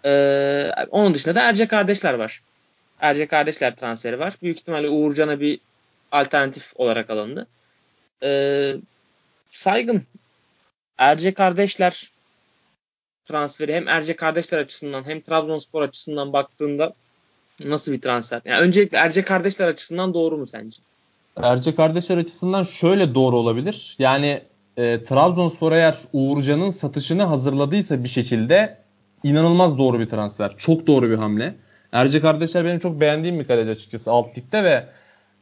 E, onun dışında da Erce kardeşler var. Erce kardeşler transferi var. Büyük ihtimalle Uğurcan'a bir alternatif olarak alındı. Ee, saygın. Erce kardeşler transferi hem Erce kardeşler açısından hem Trabzonspor açısından baktığında nasıl bir transfer? Yani öncelikle Erce kardeşler açısından doğru mu sence? Erce kardeşler açısından şöyle doğru olabilir. Yani e, Trabzonspor eğer Uğurcan'ın satışını hazırladıysa bir şekilde inanılmaz doğru bir transfer. Çok doğru bir hamle. Erce kardeşler benim çok beğendiğim bir kaleci açıkçası alt ligde ve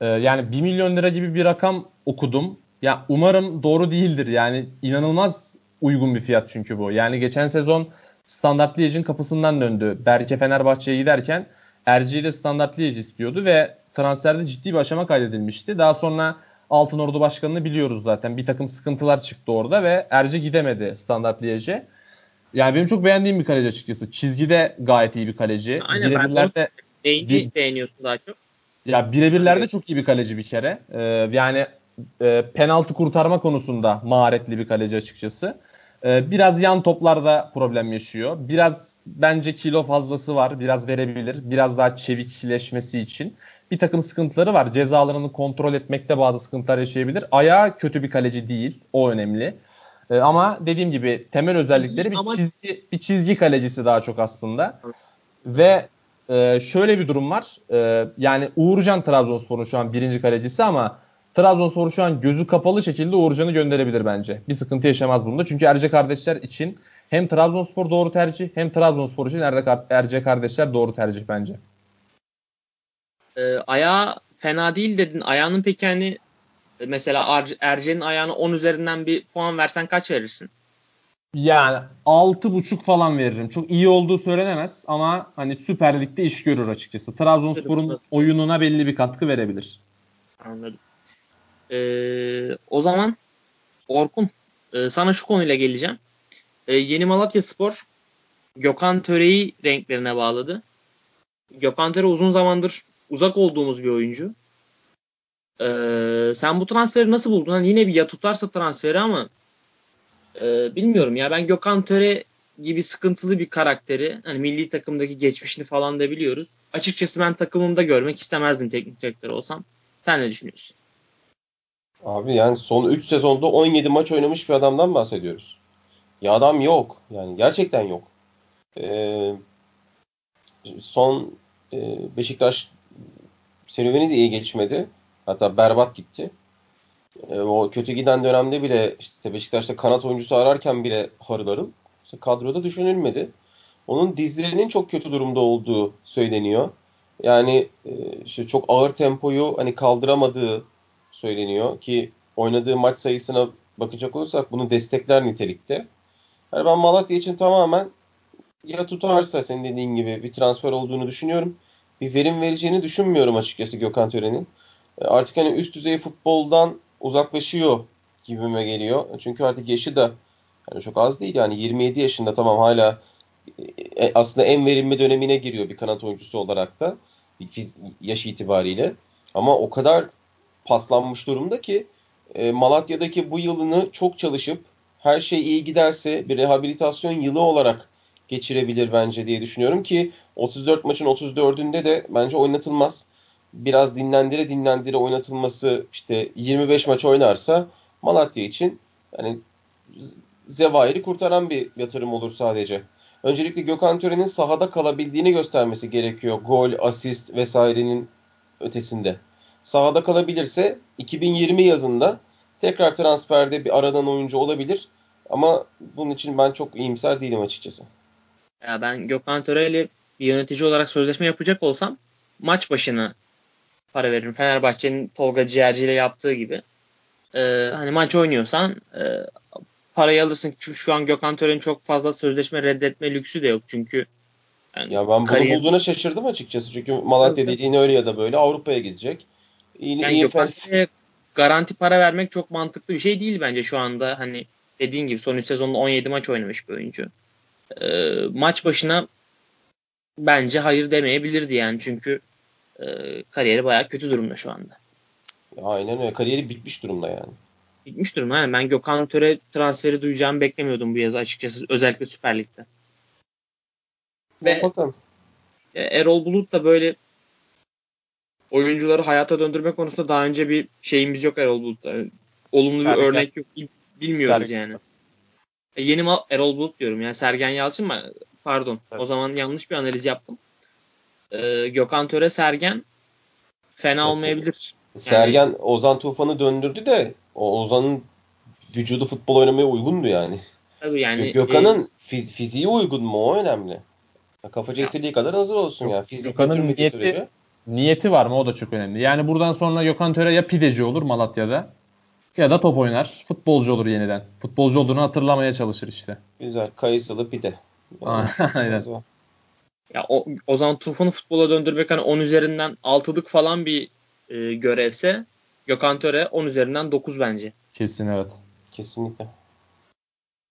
e, yani 1 milyon lira gibi bir rakam okudum. Ya umarım doğru değildir. Yani inanılmaz uygun bir fiyat çünkü bu. Yani geçen sezon Standart Liège'in kapısından döndü. Berke Fenerbahçe'ye giderken Erci'yi de Standart Liège istiyordu ve transferde ciddi bir aşama kaydedilmişti. Daha sonra Altın Ordu Başkanı'nı biliyoruz zaten. Bir takım sıkıntılar çıktı orada ve Erce gidemedi Standart Liège'e. Yani benim çok beğendiğim bir kaleci açıkçası. Çizgide gayet iyi bir kaleci. Aynen birebirlerde, ben neyini bir, beğeniyorsun daha çok? Ya birebirlerde çok iyi bir kaleci bir kere. Ee, yani e, penaltı kurtarma konusunda maharetli bir kaleci açıkçası. Ee, biraz yan toplarda problem yaşıyor. Biraz bence kilo fazlası var. Biraz verebilir. Biraz daha çevikleşmesi için. Bir takım sıkıntıları var. Cezalarını kontrol etmekte bazı sıkıntılar yaşayabilir. Ayağı kötü bir kaleci değil. O önemli. Ee, ama dediğim gibi temel özellikleri bir çizgi bir çizgi kalecisi daha çok aslında. Ve e, şöyle bir durum var. E, yani Uğurcan Trabzonspor'un şu an birinci kalecisi ama Trabzonspor şu an gözü kapalı şekilde Uğurcan'ı gönderebilir bence. Bir sıkıntı yaşamaz bunda. Çünkü Erce kardeşler için hem Trabzonspor doğru tercih hem Trabzonspor için Erce kardeşler doğru tercih bence. E, ayağı fena değil dedin. Ayağının peki hani mesela Erce'nin ayağına 10 üzerinden bir puan versen kaç verirsin? Yani 6.5 falan veririm. Çok iyi olduğu söylenemez ama hani Süper Lig'de iş görür açıkçası. Trabzonspor'un oyununa belli bir katkı verebilir. Anladım. Ee, o zaman Orkun e, sana şu konuyla geleceğim. E, Yeni Malatya Spor Gökhan Töre'yi renklerine bağladı. Gökhan Töre uzun zamandır uzak olduğumuz bir oyuncu. Ee, sen bu transferi nasıl buldun? Hani yine bir ya tutarsa transferi ama e, bilmiyorum ya ben Gökhan Töre gibi sıkıntılı bir karakteri hani milli takımdaki geçmişini falan da biliyoruz. Açıkçası ben takımımda görmek istemezdim teknik direktör olsam. Sen ne düşünüyorsun? Abi yani son 3 sezonda 17 maç oynamış bir adamdan bahsediyoruz. Ya adam yok. Yani gerçekten yok. Ee, son e, Beşiktaş serüveni de iyi geçmedi. Hatta berbat gitti. E, o kötü giden dönemde bile işte Beşiktaş'ta kanat oyuncusu ararken bile harıl harıl. İşte kadroda düşünülmedi. Onun dizlerinin çok kötü durumda olduğu söyleniyor. Yani e, işte çok ağır tempoyu hani kaldıramadığı söyleniyor ki oynadığı maç sayısına bakacak olursak bunu destekler nitelikte. Yani ben Malatya için tamamen ya tutarsa senin dediğin gibi bir transfer olduğunu düşünüyorum. Bir verim vereceğini düşünmüyorum açıkçası Gökhan Tören'in. E, artık hani üst düzey futboldan uzaklaşıyor gibime geliyor. Çünkü artık yaşı da yani çok az değil yani 27 yaşında tamam hala e, aslında en verimli dönemine giriyor bir kanat oyuncusu olarak da yaş itibariyle. Ama o kadar paslanmış durumda ki e, Malatya'daki bu yılını çok çalışıp her şey iyi giderse bir rehabilitasyon yılı olarak geçirebilir bence diye düşünüyorum ki 34 maçın 34'ünde de bence oynatılmaz. Biraz dinlendire dinlendire oynatılması işte 25 maç oynarsa Malatya için yani Zevahir'i kurtaran bir yatırım olur sadece. Öncelikle Gökhan Tören'in sahada kalabildiğini göstermesi gerekiyor. Gol, asist vesairenin ötesinde. Sahada kalabilirse 2020 yazında tekrar transferde bir aradan oyuncu olabilir. Ama bunun için ben çok iyimser değilim açıkçası. Ya ben Gökhan Töre ile bir yönetici olarak sözleşme yapacak olsam maç başına para veririm. Fenerbahçe'nin Tolga Ciğerci ile yaptığı gibi. Ee, hani maç oynuyorsan e, parayı alırsın. Çünkü şu an Gökhan Töre'nin çok fazla sözleşme reddetme lüksü de yok. Çünkü yani ya ben bunu kariyer... bulduğuna şaşırdım açıkçası. Çünkü Malatya evet. dediğin öyle ya da böyle Avrupa'ya gidecek. İyi, yani iyi Gökhan Töre'ye garanti para vermek çok mantıklı bir şey değil bence şu anda. Hani dediğin gibi son 3 sezonda 17 maç oynamış bir oyuncu. Ee, maç başına bence hayır demeyebilirdi yani. Çünkü e, kariyeri bayağı kötü durumda şu anda. Aynen öyle. Kariyeri bitmiş durumda yani. Bitmiş durumda. Yani ben Gökhan Töre transferi duyacağımı beklemiyordum bu yaz açıkçası. Özellikle Süper Lig'de. Ve bakalım. Erol Bulut da böyle oyuncuları hayata döndürme konusunda daha önce bir şeyimiz yok Erol Bulut'ta. Yani olumlu Sergen. bir örnek yok. Bilmiyoruz Sergen. yani. E, yeni mal Erol Bulut diyorum. Yani Sergen Yalçın mı? Pardon. Evet. O zaman yanlış bir analiz yaptım. Ee, Gökhan Töre Sergen fena evet. olmayabilir. Sergen yani, Ozan Tufan'ı döndürdü de o Ozan'ın vücudu futbol oynamaya uygundu yani. Tabii yani. Gökhan'ın e, fiz, fiziği uygun mu o önemli. Kafaca istediği kadar hazır olsun ya. Fizik Gökhan'ın niyeti, sürece. Niyeti var mı o da çok önemli. Yani buradan sonra Gökhan Töre ya pideci olur Malatya'da ya da top oynar. Futbolcu olur yeniden. Futbolcu olduğunu hatırlamaya çalışır işte. Güzel. Kayısılı pide. (laughs) Aynen. Ya o, o zaman Tufan'ı futbola döndürmek hani 10 üzerinden 6'lık falan bir e, görevse Gökhan Töre 10 üzerinden 9 bence. Kesin evet. Kesinlikle.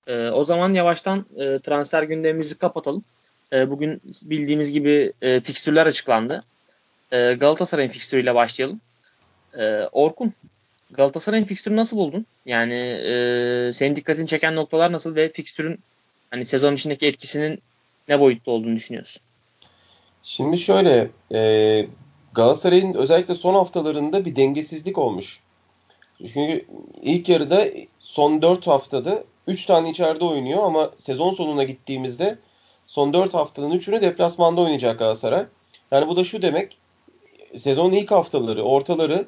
Ee, o zaman yavaştan e, transfer gündemimizi kapatalım. E, bugün bildiğimiz gibi e, fikstürler açıklandı. E, Galatasaray'ın fikstürüyle başlayalım. E, Orkun, Galatasaray'ın fikstürü nasıl buldun? Yani e, senin dikkatini çeken noktalar nasıl ve fikstürün hani sezon içindeki etkisinin ne boyutta olduğunu düşünüyorsun? Şimdi şöyle e, Galatasaray'ın özellikle son haftalarında bir dengesizlik olmuş. Çünkü ilk yarıda son 4 haftada 3 tane içeride oynuyor ama sezon sonuna gittiğimizde son 4 haftanın 3'ünü deplasmanda oynayacak Galatasaray. Yani bu da şu demek sezonun ilk haftaları, ortaları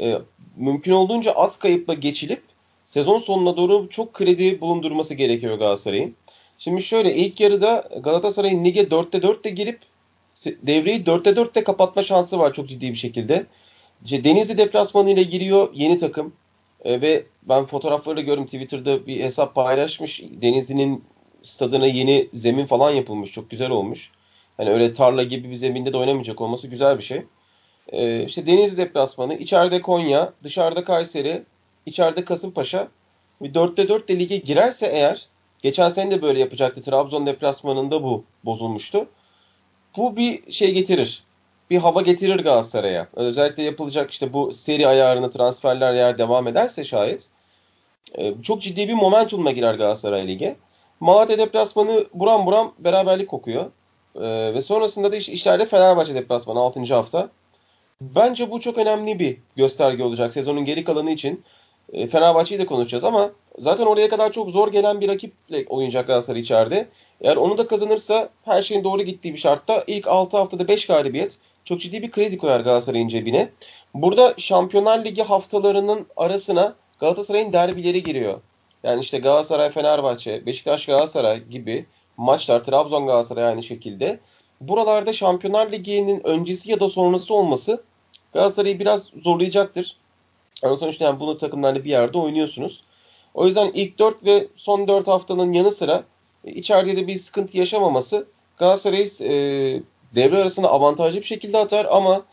e, mümkün olduğunca az kayıpla geçilip sezon sonuna doğru çok kredi bulundurması gerekiyor Galatasaray'ın. Şimdi şöyle ilk yarıda Galatasaray'ın lige 4'te 4'te girip devreyi 4'te 4'te kapatma şansı var çok ciddi bir şekilde. İşte Denizli deplasmanı ile giriyor yeni takım. E, ve ben fotoğrafları da gördüm Twitter'da bir hesap paylaşmış. Denizli'nin stadına yeni zemin falan yapılmış. Çok güzel olmuş. Hani öyle tarla gibi bir zeminde de oynamayacak olması güzel bir şey. E, işte Denizli deplasmanı, içeride Konya, dışarıda Kayseri, içeride Kasımpaşa. Bir 4'te 4 de lige girerse eğer, geçen sene de böyle yapacaktı. Trabzon deplasmanında bu bozulmuştu. Bu bir şey getirir bir hava getirir Galatasaray'a. Özellikle yapılacak işte bu seri ayarını transferler eğer devam ederse şayet e, çok ciddi bir momentumla girer Galatasaray Lig'e. Malatya deplasmanı buram buram beraberlik kokuyor. E, ve sonrasında da iş, işlerde Fenerbahçe deplasmanı 6. hafta. Bence bu çok önemli bir gösterge olacak sezonun geri kalanı için. E, Fenerbahçe'yi de konuşacağız ama zaten oraya kadar çok zor gelen bir rakiple oynayacak Galatasaray içeride. Eğer onu da kazanırsa her şeyin doğru gittiği bir şartta ilk 6 haftada 5 galibiyet çok ciddi bir kredi koyar Galatasaray'ın cebine. Burada Şampiyonlar Ligi haftalarının arasına Galatasaray'ın derbileri giriyor. Yani işte Galatasaray, Fenerbahçe, Beşiktaş, Galatasaray gibi maçlar, Trabzon, Galatasaray aynı şekilde. Buralarda Şampiyonlar Ligi'nin öncesi ya da sonrası olması Galatasaray'ı biraz zorlayacaktır. Yani sonuçta yani bunu takımlarla bir yerde oynuyorsunuz. O yüzden ilk 4 ve son 4 haftanın yanı sıra içeride de bir sıkıntı yaşamaması Galatasaray'ı e, devre arasında avantajlı bir şekilde atar ama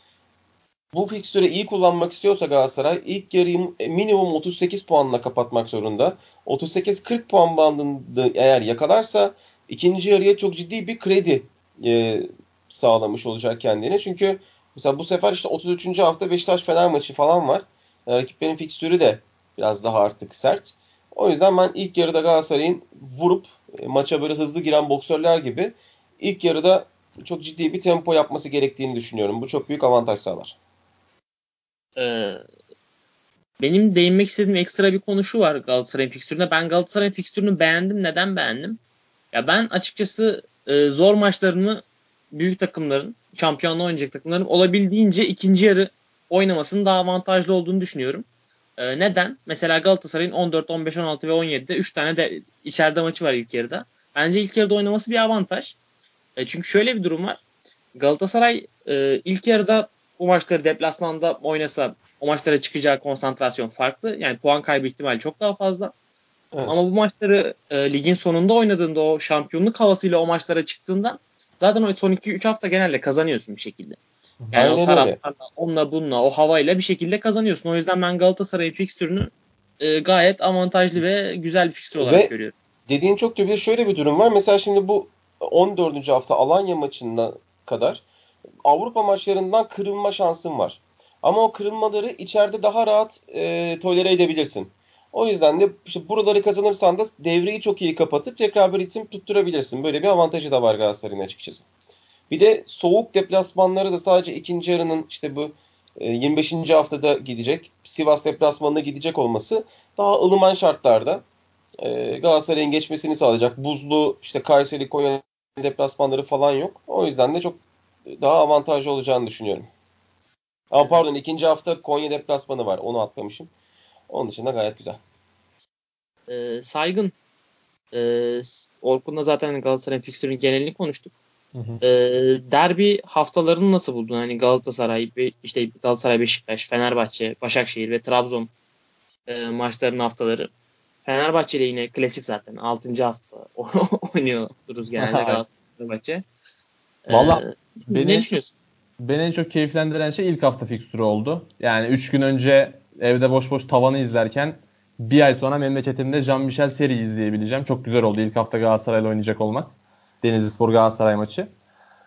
bu fikstürü iyi kullanmak istiyorsa Galatasaray ilk yarıyı minimum 38 puanla kapatmak zorunda. 38-40 puan bandında eğer yakalarsa ikinci yarıya çok ciddi bir kredi e, sağlamış olacak kendine. Çünkü mesela bu sefer işte 33. hafta Beşiktaş Fener maçı falan var. E, rakiplerin fikstürü de biraz daha artık sert. O yüzden ben ilk yarıda Galatasaray'ın vurup e, maça böyle hızlı giren boksörler gibi ilk yarıda çok ciddi bir tempo yapması gerektiğini düşünüyorum. Bu çok büyük avantaj sağlar. Ee, benim değinmek istediğim ekstra bir konu şu var Galatasaray'ın fikstüründe. Ben Galatasaray'ın fikstürünü beğendim. Neden beğendim? Ya ben açıkçası e, zor maçlarını büyük takımların, şampiyonluğa oynayacak takımların olabildiğince ikinci yarı oynamasının daha avantajlı olduğunu düşünüyorum. E, neden? Mesela Galatasaray'ın 14, 15, 16 ve 17'de 3 tane de içeride maçı var ilk yarıda. Bence ilk yarıda oynaması bir avantaj. E, çünkü şöyle bir durum var. Galatasaray e, ilk yarıda bu maçları deplasmanda oynasa o maçlara çıkacağı konsantrasyon farklı. Yani puan kaybı ihtimali çok daha fazla. Evet. Ama bu maçları e, ligin sonunda oynadığında o şampiyonluk havasıyla o maçlara çıktığında zaten o son 2-3 hafta genelde kazanıyorsun bir şekilde. Yani Aynen o taraftarla, onunla bununla, o havayla bir şekilde kazanıyorsun. O yüzden ben Galatasaray'ın fikstürünü e, gayet avantajlı ve güzel bir fikstür olarak ve görüyorum. Dediğin çok da bir şöyle bir durum var. Mesela şimdi bu 14. hafta Alanya maçına kadar Avrupa maçlarından kırılma şansın var. Ama o kırılmaları içeride daha rahat e, tolere edebilirsin. O yüzden de işte buraları kazanırsan da devreyi çok iyi kapatıp tekrar bir ritim tutturabilirsin. Böyle bir avantajı da var Galatasaray'ın açıkçası. Bir de soğuk deplasmanları da sadece ikinci yarının işte bu 25. E, haftada gidecek. Sivas deplasmanına gidecek olması daha ılıman şartlarda e, Galatasaray'ın geçmesini sağlayacak. Buzlu işte Kayseri, Konya deplasmanları falan yok. O yüzden de çok daha avantajlı olacağını düşünüyorum. Ama pardon ikinci hafta Konya deplasmanı var. Onu atlamışım. Onun dışında gayet güzel. Ee, saygın. Ee, Orkun'la zaten Galatasaray'ın fikstürünün genelini konuştuk. Hı hı. Ee, derbi haftalarını nasıl buldun? Hani Galatasaray, işte Galatasaray, Beşiktaş, Fenerbahçe, Başakşehir ve Trabzon e, maçlarının haftaları. Fenerbahçe ile yine klasik zaten. 6. hafta (laughs) oynuyoruz genelde (laughs) Fenerbahçe. Valla ee, beni, ne düşünüyorsun? Beni en çok keyiflendiren şey ilk hafta fikstürü oldu. Yani 3 gün önce evde boş boş tavanı izlerken bir ay sonra memleketimde Jean Michel seri izleyebileceğim. Çok güzel oldu ilk hafta Galatasaray'la oynayacak olmak. Denizli Spor Galatasaray maçı.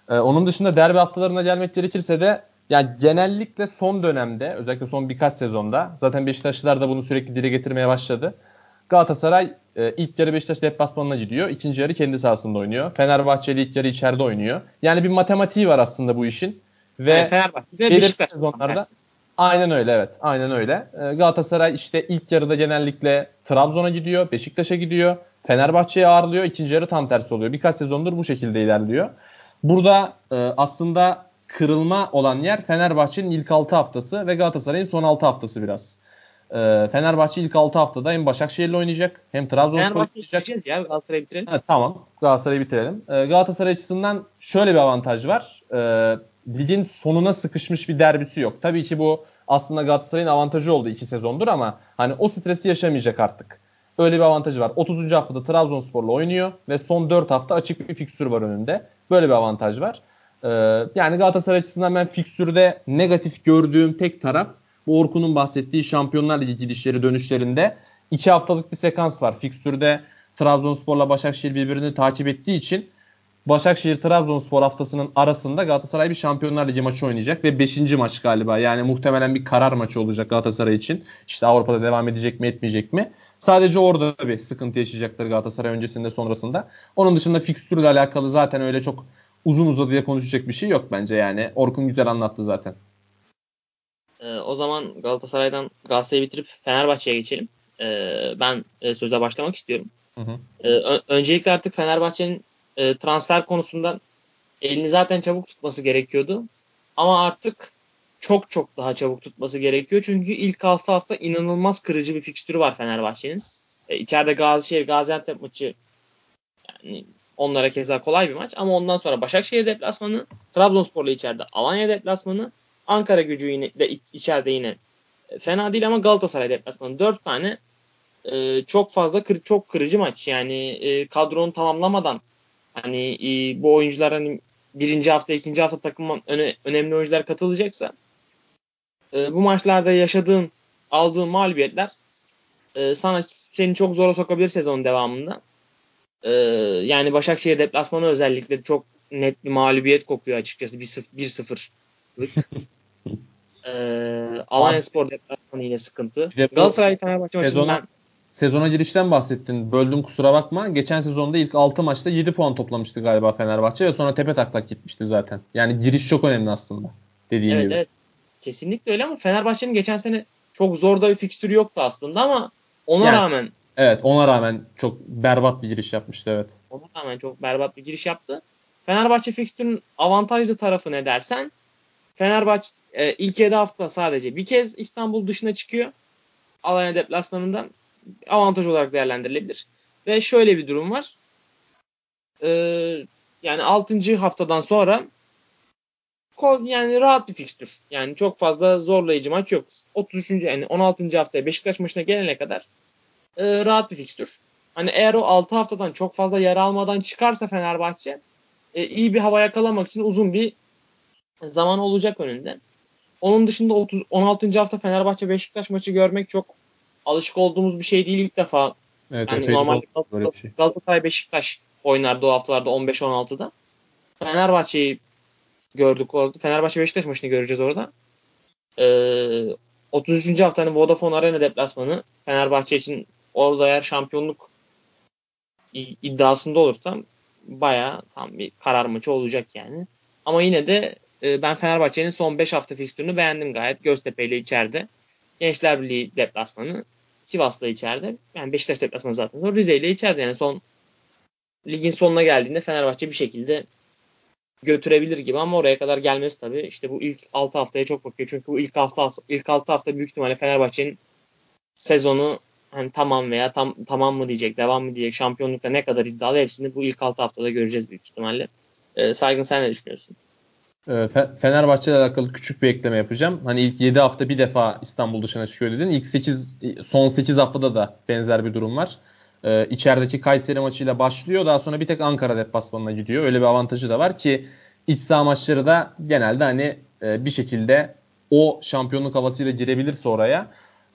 Ee, onun dışında derbi haftalarına gelmek gerekirse de yani genellikle son dönemde özellikle son birkaç sezonda zaten Beşiktaşlılar da bunu sürekli dile getirmeye başladı. Galatasaray e, ilk yarı Beşiktaş deplasmanına gidiyor. ikinci yarı kendi sahasında oynuyor. Fenerbahçe ilk yarı içeride oynuyor. Yani bir matematiği var aslında bu işin. Ve yani Fenerbahçe'de Beşiktaş sezonlarda Aynen öyle evet. Aynen öyle. E, Galatasaray işte ilk yarıda genellikle Trabzon'a gidiyor, Beşiktaş'a gidiyor. Fenerbahçe'yi ağırlıyor. ikinci yarı tam tersi oluyor. Birkaç sezondur bu şekilde ilerliyor. Burada e, aslında kırılma olan yer Fenerbahçe'nin ilk 6 haftası ve Galatasaray'ın son 6 haftası biraz. E, Fenerbahçe ilk 6 haftada hem Başakşehir'le oynayacak hem Trabzonspor oynayacak. ya Galatasaray'ı bitirelim. Evet, tamam Galatasaray'ı bitirelim. E, Galatasaray açısından şöyle bir avantaj var. E, ligin sonuna sıkışmış bir derbisi yok. Tabii ki bu aslında Galatasaray'ın avantajı oldu iki sezondur ama hani o stresi yaşamayacak artık. Öyle bir avantajı var. 30. haftada Trabzonspor'la oynuyor ve son 4 hafta açık bir fikstür var önünde. Böyle bir avantaj var. Ee, yani Galatasaray açısından ben fikstürde negatif gördüğüm tek taraf bu Orkun'un bahsettiği Şampiyonlar Ligi gidişleri dönüşlerinde 2 haftalık bir sekans var. Fikstürde Trabzonspor'la Başakşehir birbirini takip ettiği için Başakşehir Trabzonspor haftasının arasında Galatasaray bir Şampiyonlar Ligi maçı oynayacak ve 5. maç galiba. Yani muhtemelen bir karar maçı olacak Galatasaray için. İşte Avrupa'da devam edecek mi etmeyecek mi? Sadece orada bir sıkıntı yaşayacaklar Galatasaray öncesinde sonrasında. Onun dışında fikstürle alakalı zaten öyle çok uzun uzadıya konuşacak bir şey yok bence yani. Orkun güzel anlattı zaten. Ee, o zaman Galatasaray'dan Galatasaray'ı bitirip Fenerbahçe'ye geçelim. Ee, ben e, söze başlamak istiyorum. Hı hı. Ee, öncelikle artık Fenerbahçe'nin e, transfer konusunda elini zaten çabuk tutması gerekiyordu. Ama artık çok çok daha çabuk tutması gerekiyor. Çünkü ilk hafta hafta inanılmaz kırıcı bir fikstürü var Fenerbahçe'nin. E, içeride Gazişehir, Gaziantep maçı yani onlara keza kolay bir maç. Ama ondan sonra Başakşehir deplasmanı, Trabzonspor'la içeride Alanya deplasmanı, Ankara gücü yine de içeride yine e, fena değil ama Galatasaray deplasmanı. Dört tane e, çok fazla kır, çok kırıcı maç. Yani e, kadronu tamamlamadan hani e, bu oyuncular hani birinci hafta, ikinci hafta takıma öne, önemli oyuncular katılacaksa e, bu maçlarda yaşadığın, aldığın mağlubiyetler e, sana seni çok zora sokabilir sezon devamında. E, yani Başakşehir deplasmanı özellikle çok net bir mağlubiyet kokuyor açıkçası 1-0'lık. (laughs) e, Alanya Spor deplasmanı yine sıkıntı. Galatasaray Fenerbahçe maçından sezona girişten bahsettin. Böldüm kusura bakma. Geçen sezonda ilk 6 maçta 7 puan toplamıştı galiba Fenerbahçe ve sonra tepe taklak gitmişti zaten. Yani giriş çok önemli aslında. Dediğin evet, gibi. Evet. Kesinlikle öyle ama Fenerbahçe'nin geçen sene çok zor da bir fikstürü yoktu aslında ama ona yani, rağmen Evet ona rağmen çok berbat bir giriş yapmıştı evet. Ona rağmen çok berbat bir giriş yaptı. Fenerbahçe fikstürün avantajlı tarafı ne dersen Fenerbahçe e, ilk 7 hafta sadece bir kez İstanbul dışına çıkıyor. Alanya deplasmanından avantaj olarak değerlendirilebilir. Ve şöyle bir durum var. Ee, yani 6. haftadan sonra yani rahat bir fikstür. Yani çok fazla zorlayıcı maç yok. 33. yani 16. haftaya Beşiktaş maçına gelene kadar e, rahat bir fikstür. Hani eğer o 6 haftadan çok fazla yara almadan çıkarsa Fenerbahçe e, iyi bir hava yakalamak için uzun bir zaman olacak önünde. Onun dışında 30, 16. hafta Fenerbahçe Beşiktaş maçı görmek çok alışık olduğumuz bir şey değil ilk defa. Evet, yani normalde Galatasaray, şey. Galatasaray Beşiktaş oynardı o haftalarda 15-16'da. Fenerbahçe'yi gördük orada. Fenerbahçe Beşiktaş maçını göreceğiz orada. Ee, 33. haftanın Vodafone Arena deplasmanı Fenerbahçe için orada eğer şampiyonluk iddiasında olursam baya tam bir karar maçı olacak yani. Ama yine de e, ben Fenerbahçe'nin son 5 hafta fikstürünü beğendim gayet. Göztepe ile içeride. Gençler Birliği deplasmanı. Sivas'la içeride. Yani Beşiktaş deplasmanı zaten. Sonra Rize ile içeride. Yani son ligin sonuna geldiğinde Fenerbahçe bir şekilde götürebilir gibi ama oraya kadar gelmesi tabii işte bu ilk 6 haftaya çok bakıyor. Çünkü bu ilk hafta ilk 6 hafta büyük ihtimalle Fenerbahçe'nin sezonu hani tamam veya tam tamam mı diyecek, devam mı diyecek, şampiyonlukta ne kadar iddialı hepsini bu ilk 6 haftada göreceğiz büyük ihtimalle. Ee, Saygın sen ne düşünüyorsun? Ee, Fenerbahçe ile alakalı küçük bir ekleme yapacağım. Hani ilk 7 hafta bir defa İstanbul dışına çıkıyor dedin. İlk 8 son 8 haftada da benzer bir durum var. Ee, içerideki Kayseri maçıyla başlıyor. Daha sonra bir tek Ankara deplasmanına gidiyor. Öyle bir avantajı da var ki iç saha maçları da genelde hani e, bir şekilde o şampiyonluk havasıyla girebilirse oraya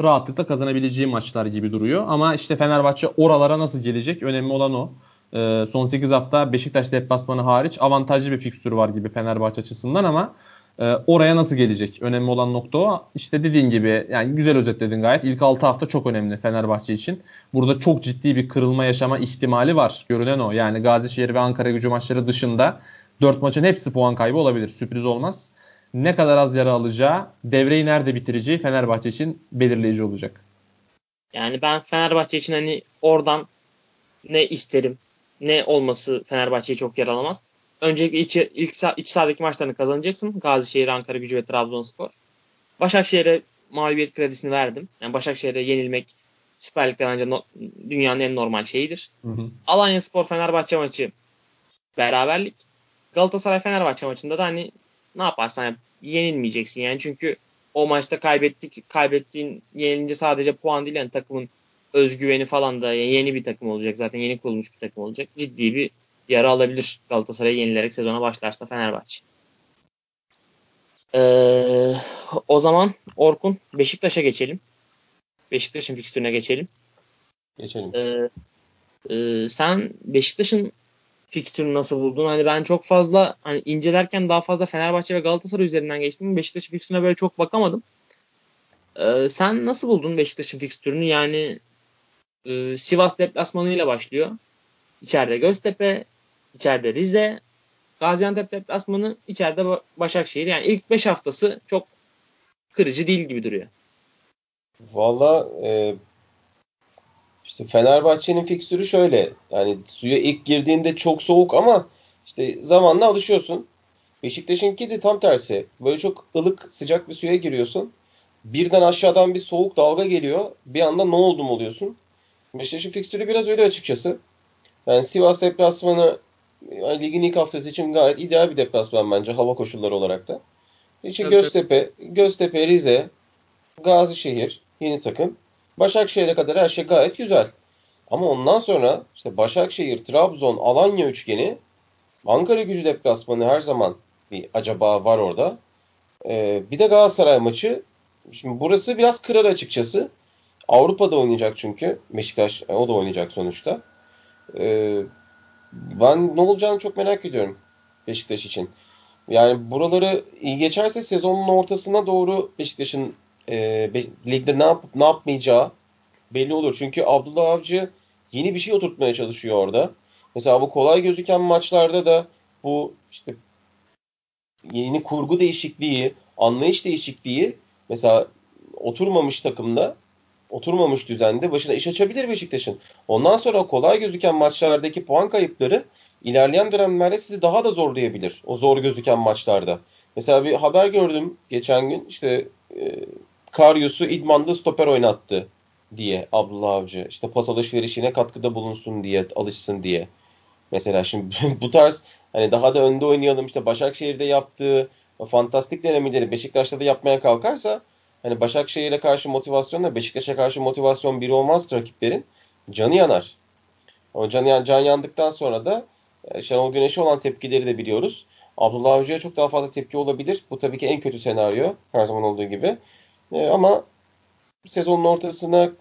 rahatlıkla kazanabileceği maçlar gibi duruyor. Ama işte Fenerbahçe oralara nasıl gelecek? Önemli olan o. E, son 8 hafta Beşiktaş deplasmanı hariç avantajlı bir fikstürü var gibi Fenerbahçe açısından ama e, oraya nasıl gelecek? Önemli olan nokta o. İşte dediğin gibi yani güzel özetledin gayet. İlk 6 hafta çok önemli Fenerbahçe için. Burada çok ciddi bir kırılma yaşama ihtimali var. Görünen o. Yani Gazişehir ve Ankara gücü maçları dışında 4 maçın hepsi puan kaybı olabilir. Sürpriz olmaz. Ne kadar az yara alacağı, devreyi nerede bitireceği Fenerbahçe için belirleyici olacak. Yani ben Fenerbahçe için hani oradan ne isterim, ne olması Fenerbahçe'yi çok yaralamaz. Öncelikle iç, ilk iç sahadaki maçlarını kazanacaksın. Gazişehir, Ankara gücü ve Trabzonspor. Başakşehir'e mağlubiyet kredisini verdim. Yani Başakşehir'e yenilmek Süper Lig'de bence no- dünyanın en normal şeyidir. Hı hı. Alanya Spor Fenerbahçe maçı beraberlik. Galatasaray Fenerbahçe maçında da hani ne yaparsan yap yenilmeyeceksin yani çünkü o maçta kaybettik kaybettiğin yenilince sadece puan değil yani takımın özgüveni falan da yeni bir takım olacak zaten yeni kurulmuş bir takım olacak. Ciddi bir yara alabilir Galatasaray yenilerek sezona başlarsa Fenerbahçe. Ee, o zaman Orkun Beşiktaş'a geçelim. Beşiktaş'ın fikstürüne geçelim. Geçelim. Ee, e, sen Beşiktaş'ın fikstürünü nasıl buldun? Hani ben çok fazla hani incelerken daha fazla Fenerbahçe ve Galatasaray üzerinden geçtim. Beşiktaş'ın fikstürüne böyle çok bakamadım. Ee, sen nasıl buldun Beşiktaş'ın fikstürünü? Yani e, Sivas deplasmanıyla başlıyor. İçeride Göztepe, içeride Rize, Gaziantep deplasmanı, içeride Ba- Başakşehir. Yani ilk 5 haftası çok kırıcı değil gibi duruyor. Valla e, işte Fenerbahçe'nin fikstürü şöyle. Yani suya ilk girdiğinde çok soğuk ama işte zamanla alışıyorsun. Beşiktaş'ınki de tam tersi. Böyle çok ılık sıcak bir suya giriyorsun. Birden aşağıdan bir soğuk dalga geliyor. Bir anda ne oldu mu oluyorsun. Beşiktaş'ın fikstürü biraz öyle açıkçası. Yani Sivas deplasmanı yani ligin ilk haftası için gayet ideal bir deplasman bence hava koşulları olarak da. İçi Tabii, Göztepe, Göztepe, Rize, Gazişehir yeni takım. Başakşehir'e kadar her şey gayet güzel. Ama ondan sonra işte Başakşehir, Trabzon, Alanya üçgeni Ankara gücü deplasmanı her zaman bir acaba var orada. Ee, bir de Galatasaray maçı. Şimdi burası biraz kırar açıkçası. Avrupa'da oynayacak çünkü. Beşiktaş e, o da oynayacak sonuçta. Ee, ben ne olacağını çok merak ediyorum Beşiktaş için. Yani buraları iyi geçerse sezonun ortasına doğru Beşiktaş'ın e, Be- ligde ne yapıp ne yapmayacağı belli olur. Çünkü Abdullah Avcı yeni bir şey oturtmaya çalışıyor orada. Mesela bu kolay gözüken maçlarda da bu işte yeni kurgu değişikliği, anlayış değişikliği mesela oturmamış takımda, oturmamış düzende başına iş açabilir Beşiktaş'ın. Ondan sonra kolay gözüken maçlardaki puan kayıpları ilerleyen dönemlerde sizi daha da zorlayabilir. O zor gözüken maçlarda. Mesela bir haber gördüm geçen gün işte e, Karyus'u idmanda stoper oynattı diye Abdullah Avcı. İşte pas alışverişine katkıda bulunsun diye, alışsın diye. Mesela şimdi (laughs) bu tarz hani daha da önde oynayalım işte Başakşehir'de yaptığı fantastik denemeleri Beşiktaş'ta da yapmaya kalkarsa hani Başakşehir'e karşı motivasyonla Beşiktaş'a karşı motivasyon biri olmaz rakiplerin. Canı yanar. O can, can yandıktan sonra da e, Şenol Güneş'e olan tepkileri de biliyoruz. Abdullah Avcı'ya çok daha fazla tepki olabilir. Bu tabii ki en kötü senaryo. Her zaman olduğu gibi. E, ama sezonun ortasına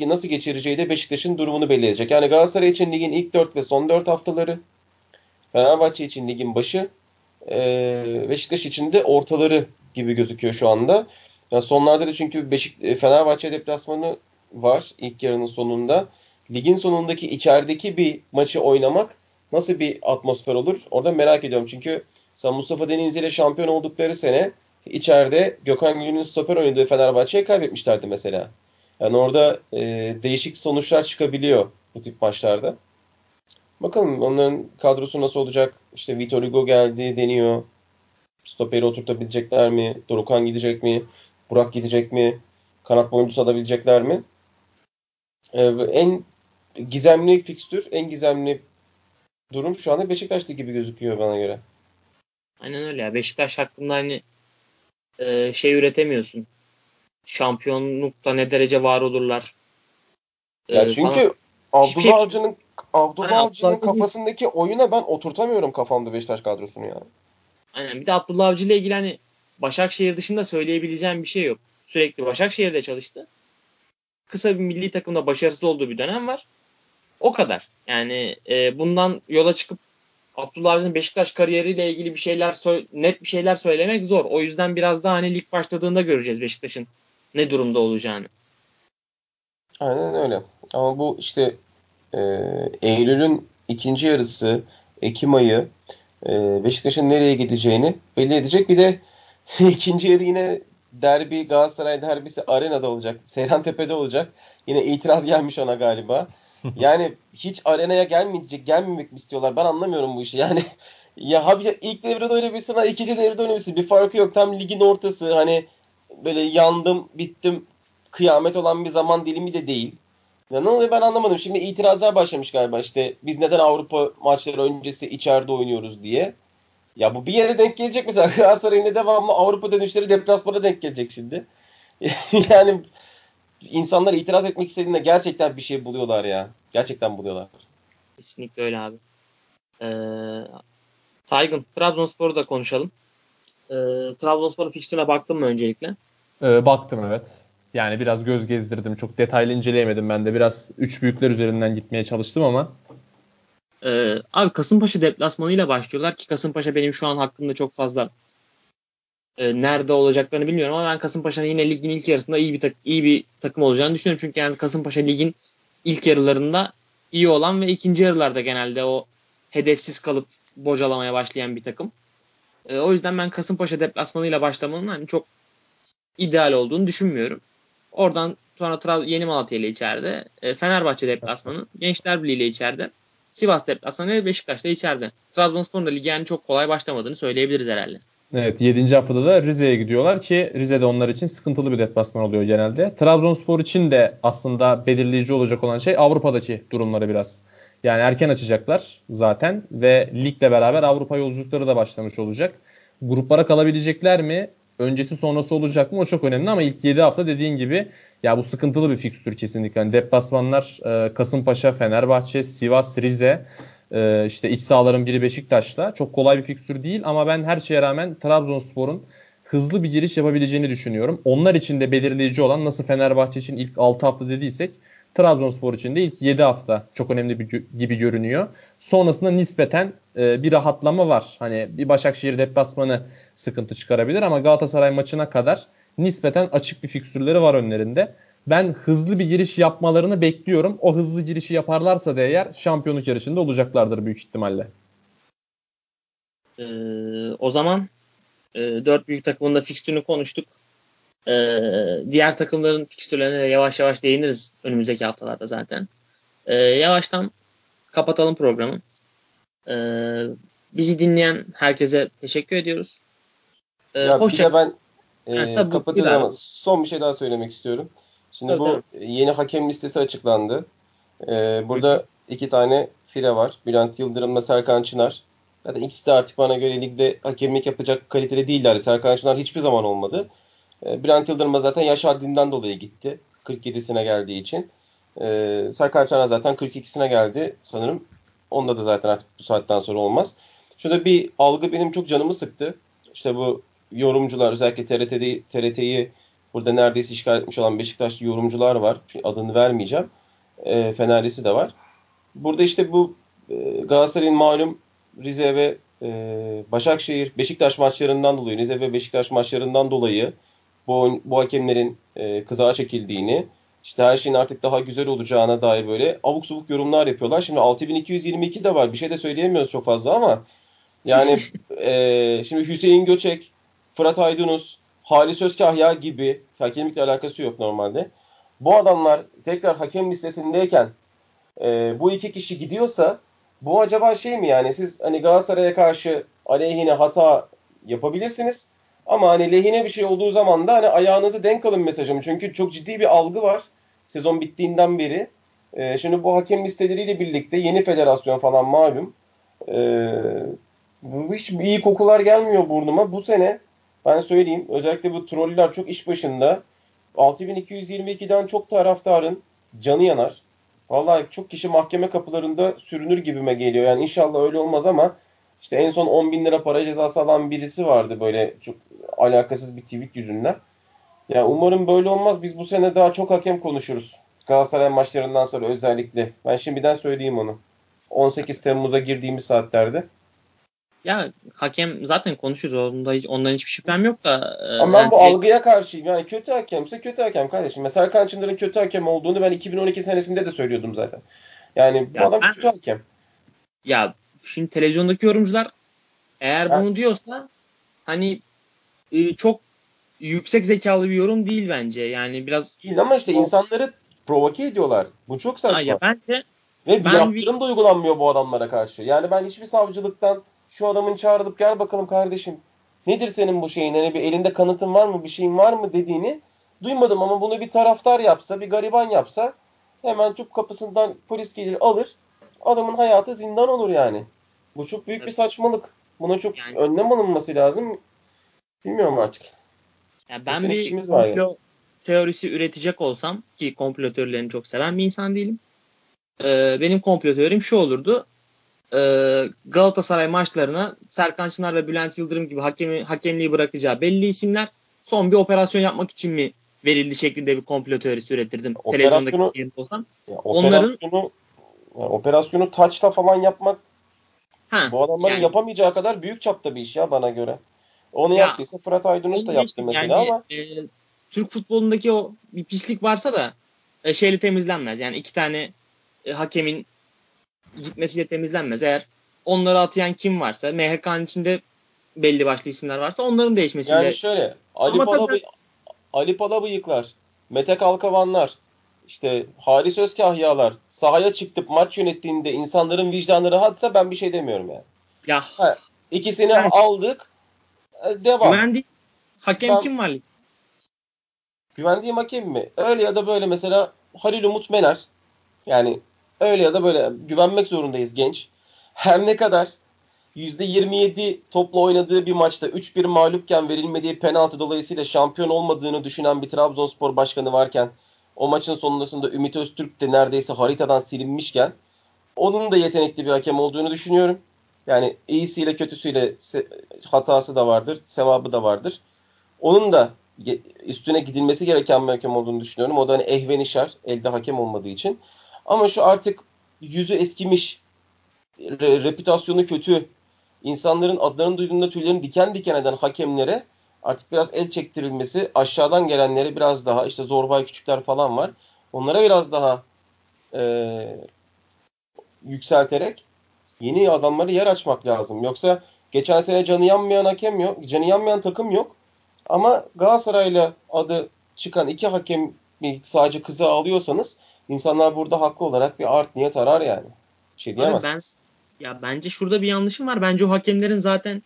nasıl geçireceği de Beşiktaş'ın durumunu belirleyecek. Yani Galatasaray için ligin ilk 4 ve son 4 haftaları, Fenerbahçe için ligin başı, e, Beşiktaş için de ortaları gibi gözüküyor şu anda. Yani sonlarda da çünkü Beşik e, Fenerbahçe deplasmanı var ilk yarının sonunda. Ligin sonundaki içerideki bir maçı oynamak nasıl bir atmosfer olur? Orada merak ediyorum. Çünkü sen Mustafa Denizli ile şampiyon oldukları sene içeride Gökhan Gül'ün stoper oynadığı Fenerbahçe'ye kaybetmişlerdi mesela. Yani orada e, değişik sonuçlar çıkabiliyor bu tip maçlarda. Bakalım onların kadrosu nasıl olacak? İşte Vitor Hugo geldi deniyor. Stoperi oturtabilecekler mi? Dorukan gidecek mi? Burak gidecek mi? Kanat oyuncusu alabilecekler mi? Ee, en gizemli fikstür, en gizemli durum şu anda Beşiktaş'ta gibi gözüküyor bana göre. Aynen öyle ya. Beşiktaş hakkında hani e, şey üretemiyorsun. Şampiyonlukta ne derece var olurlar. Ya e, çünkü falan. Abdullah Şey- Avcı'nın Abdullah Aynen, Avcı'nın Abdullah kafasındaki oyuna ben oturtamıyorum kafamda Beşiktaş kadrosunu ya. Aynen. Bir de Abdullah Avcı ile ilgili hani Başakşehir dışında söyleyebileceğim bir şey yok. Sürekli Başakşehir'de çalıştı. kısa bir milli takımda başarısız olduğu bir dönem var. O kadar. Yani e, bundan yola çıkıp Abdullah Avcı'nın Beşiktaş kariyeriyle ilgili bir şeyler net bir şeyler söylemek zor. O yüzden biraz daha hani lig başladığında göreceğiz Beşiktaş'ın ne durumda olacağını. Aynen öyle. Ama bu işte e, Eylül'ün ikinci yarısı, Ekim ayı e, Beşiktaş'ın nereye gideceğini belli edecek. Bir de (laughs) ikinci yarı yine derbi Galatasaray derbisi arenada olacak. Seyran Tepe'de olacak. Yine itiraz gelmiş ona galiba. (laughs) Yani hiç arenaya gelmeyecek, gelmemek mi istiyorlar? Ben anlamıyorum bu işi. Yani (laughs) ya abi ilk devrede oynamışsın, ikinci devrede oynamışsın. Bir farkı yok. Tam ligin ortası. Hani böyle yandım, bittim, kıyamet olan bir zaman dilimi de değil. Ya ne oluyor ben anlamadım. Şimdi itirazlar başlamış galiba işte biz neden Avrupa maçları öncesi içeride oynuyoruz diye. Ya bu bir yere denk gelecek mesela (laughs) Galatasaray'ın devamlı Avrupa dönüşleri deplasmana denk gelecek şimdi. (laughs) yani insanlar itiraz etmek istediğinde gerçekten bir şey buluyorlar ya. Gerçekten buluyorlar. Kesinlikle öyle abi. Ee, Saygın, Trabzonspor'u da konuşalım. Ee, Trabzonspor'un fikstürüne baktın mı öncelikle? Ee, baktım evet. Yani biraz göz gezdirdim. Çok detaylı inceleyemedim ben de. Biraz üç büyükler üzerinden gitmeye çalıştım ama. Ee, abi Kasımpaşa deplasmanıyla başlıyorlar ki Kasımpaşa benim şu an hakkımda çok fazla e, nerede olacaklarını bilmiyorum ama ben Kasımpaşa'nın yine ligin ilk yarısında iyi bir tak- iyi bir takım olacağını düşünüyorum. Çünkü yani Kasımpaşa ligin ilk yarılarında iyi olan ve ikinci yarılarda genelde o hedefsiz kalıp bocalamaya başlayan bir takım. E, o yüzden ben Kasımpaşa deplasmanıyla başlamanın hani çok ideal olduğunu düşünmüyorum. Oradan sonra Tra- Yeni Malatya ile içeride. E, Fenerbahçe deplasmanı. Gençler Birliği ile içeride. Sivas deplasmanı ve Beşiktaş da içeride. Trabzonspor'un da ligi yani çok kolay başlamadığını söyleyebiliriz herhalde. Evet 7. haftada da Rize'ye gidiyorlar ki Rize'de onlar için sıkıntılı bir deplasman oluyor genelde. Trabzonspor için de aslında belirleyici olacak olan şey Avrupa'daki durumları biraz. Yani erken açacaklar zaten ve ligle beraber Avrupa yolculukları da başlamış olacak. Gruplara kalabilecekler mi? Öncesi sonrası olacak mı? O çok önemli ama ilk 7 hafta dediğin gibi ya bu sıkıntılı bir fikstür kesinlikle. Yani deplasmanlar e, Kasımpaşa, Fenerbahçe, Sivas, Rize e, işte iç sahaların biri Beşiktaş'ta. Çok kolay bir fikstür değil ama ben her şeye rağmen Trabzonspor'un hızlı bir giriş yapabileceğini düşünüyorum. Onlar için de belirleyici olan nasıl Fenerbahçe için ilk 6 hafta dediysek Trabzonspor için de ilk 7 hafta çok önemli bir, gibi görünüyor. Sonrasında nispeten e, bir rahatlama var. Hani bir Başakşehir deplasmanı sıkıntı çıkarabilir ama Galatasaray maçına kadar nispeten açık bir fikstürleri var önlerinde. Ben hızlı bir giriş yapmalarını bekliyorum. O hızlı girişi yaparlarsa da eğer şampiyonluk yarışında olacaklardır büyük ihtimalle. Ee, o zaman e, dört büyük takımın da fikstürünü konuştuk. Ee, diğer takımların fikstürlerine de yavaş yavaş değiniriz önümüzdeki haftalarda zaten. Ee, yavaştan kapatalım programı. Ee, bizi dinleyen herkese teşekkür ediyoruz. Ee, ya hoşça... bir de ben e, ha, kapatıyorum ama son bir şey daha söylemek istiyorum. Şimdi tabii, bu tabii. yeni hakem listesi açıklandı. Ee, burada iki tane file var. Bülent Yıldırım'la Serkan Çınar. Zaten ikisi de artık bana göre ligde hakemlik yapacak kalitede değiller. Serkan Çınar hiçbir zaman olmadı. Ee, Bülent Yıldırım zaten yaş haddinden dolayı gitti. 47'sine geldiği için. Ee, Serkan Çınar zaten 42'sine geldi sanırım. Onda da zaten artık bu saatten sonra olmaz. Şurada bir algı benim çok canımı sıktı. İşte bu yorumcular özellikle TRT'de, TRT'yi burada neredeyse işgal etmiş olan Beşiktaşlı yorumcular var. Adını vermeyeceğim. E, Fenerlisi de var. Burada işte bu e, Galatasaray'ın malum Rize ve e, Başakşehir Beşiktaş maçlarından dolayı Rize ve Beşiktaş maçlarından dolayı bu, bu hakemlerin e, kızağa çekildiğini işte her şeyin artık daha güzel olacağına dair böyle abuk subuk yorumlar yapıyorlar. Şimdi 6222 de var. Bir şey de söyleyemiyoruz çok fazla ama yani (laughs) e, şimdi Hüseyin Göçek, Fırat Aydınus, Halis Özkahya gibi hakemlikle alakası yok normalde. Bu adamlar tekrar hakem listesindeyken e, bu iki kişi gidiyorsa bu acaba şey mi yani siz hani Galatasaray'a karşı aleyhine hata yapabilirsiniz ama hani lehine bir şey olduğu zaman da hani ayağınızı denk alın mesajım. Çünkü çok ciddi bir algı var sezon bittiğinden beri. E, şimdi bu hakem listeleriyle birlikte yeni federasyon falan malum. E, hiç iyi kokular gelmiyor burnuma. Bu sene ben söyleyeyim özellikle bu troller çok iş başında. 6222'den çok taraftarın canı yanar. Vallahi çok kişi mahkeme kapılarında sürünür gibime geliyor. Yani inşallah öyle olmaz ama işte en son 10 bin lira para cezası alan birisi vardı böyle çok alakasız bir tweet yüzünden. Ya umarım böyle olmaz. Biz bu sene daha çok hakem konuşuruz. Galatasaray maçlarından sonra özellikle. Ben şimdiden söyleyeyim onu. 18 Temmuz'a girdiğimiz saatlerde. Ya hakem zaten konuşuruz. Onda hiç, ondan hiçbir şüphem yok da. E, Ama ben yani, bu algıya karşıyım. Yani kötü hakemse kötü hakem kardeşim. Mesela Serkan Çınar'ın kötü hakem olduğunu ben 2012 senesinde de söylüyordum zaten. Yani bu ya adam ben, kötü hakem. Ya şimdi televizyondaki yorumcular eğer ben, bunu diyorsa hani e, çok yüksek zekalı bir yorum değil bence. Yani biraz değil ama işte o... insanları provoke ediyorlar. Bu çok saçma. Ha, ya bence ve ben yaptırım bir... da uygulanmıyor bu adamlara karşı. Yani ben hiçbir savcılıktan şu adamın çağrılıp gel bakalım kardeşim nedir senin bu şeyin hani bir elinde kanıtın var mı bir şeyin var mı dediğini duymadım ama bunu bir taraftar yapsa bir gariban yapsa hemen tüp kapısından polis gelir alır adamın hayatı zindan olur yani. Bu çok büyük bir saçmalık. Buna çok yani, önlem alınması lazım. Bilmiyorum artık. Ya ben bir komplo yani. teorisi üretecek olsam ki komplo teorilerini çok seven bir insan değilim. Ee, benim komplo teorim şu olurdu. Ee, Galatasaray maçlarına Serkan Çınar ve Bülent Yıldırım gibi hakemi, hakemliği bırakacağı belli isimler son bir operasyon yapmak için mi verildi şeklinde bir komplo teorisi üretirdim. Televizyondaki olsam. Ya, Onların operasyonu, yani operasyonu taçla falan yapmak ha, bu adamların yani, yapamayacağı kadar büyük çapta bir iş ya bana göre. Onu ya, yaptıysa Fırat Aydınus da yaptı mesela yani, ama. E, Türk futbolundaki o bir pislik varsa da e, şeyle temizlenmez. Yani iki tane e, hakemin gitmesiyle temizlenmez. Eğer onları atayan kim varsa MHK'nın içinde belli başlı isimler varsa onların değişmesiyle. Yani şöyle Ali Palabı Ali Palabıyıklar, Mete Kalkavanlar, işte Halis Özkahyalar sahaya çıkıp maç yönettiğinde insanların vicdanı rahatsa ben bir şey demiyorum yani. Ya. Ha, ikisini evet. aldık. E, devam. Güvendiğin hakem ben, kim var? Güvendiğim hakem mi? Öyle ya da böyle mesela Halil Umut Mener. Yani öyle ya da böyle güvenmek zorundayız genç. Her ne kadar %27 topla oynadığı bir maçta 3-1 mağlupken verilmediği penaltı dolayısıyla şampiyon olmadığını düşünen bir Trabzonspor başkanı varken o maçın sonrasında Ümit Öztürk de neredeyse haritadan silinmişken onun da yetenekli bir hakem olduğunu düşünüyorum. Yani iyisiyle kötüsüyle hatası da vardır, sevabı da vardır. Onun da üstüne gidilmesi gereken bir hakem olduğunu düşünüyorum. O da hani ehvenişar, elde hakem olmadığı için. Ama şu artık yüzü eskimiş, re, reputasyonu kötü, insanların adlarını duyduğunda tüylerini diken diken eden hakemlere artık biraz el çektirilmesi, aşağıdan gelenlere biraz daha işte zorbay küçükler falan var. Onlara biraz daha e, yükselterek yeni adamları yer açmak lazım. Yoksa geçen sene canı yanmayan hakem yok, canı yanmayan takım yok. Ama Galatasaray'la adı çıkan iki hakem sadece kızı alıyorsanız insanlar burada haklı olarak bir art niyet arar yani. Bir şey diyemezsiniz. Ben, ya bence şurada bir yanlışım var. Bence o hakemlerin zaten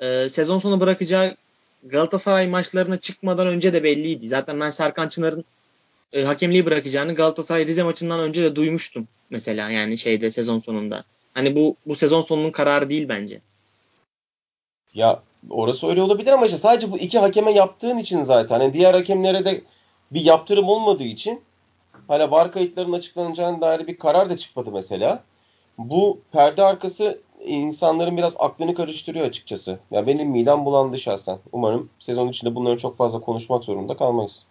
e, sezon sonu bırakacağı Galatasaray maçlarına çıkmadan önce de belliydi. Zaten ben Serkan Çınar'ın e, hakemliği bırakacağını Galatasaray Rize maçından önce de duymuştum mesela yani şeyde sezon sonunda. Hani bu bu sezon sonunun kararı değil bence. Ya orası öyle olabilir ama işte sadece bu iki hakeme yaptığın için zaten hani diğer hakemlere de bir yaptırım olmadığı için hala var kayıtlarının açıklanacağına dair bir karar da çıkmadı mesela. Bu perde arkası insanların biraz aklını karıştırıyor açıkçası. Ya benim midem bulandı şahsen. Umarım sezon içinde bunları çok fazla konuşmak zorunda kalmayız.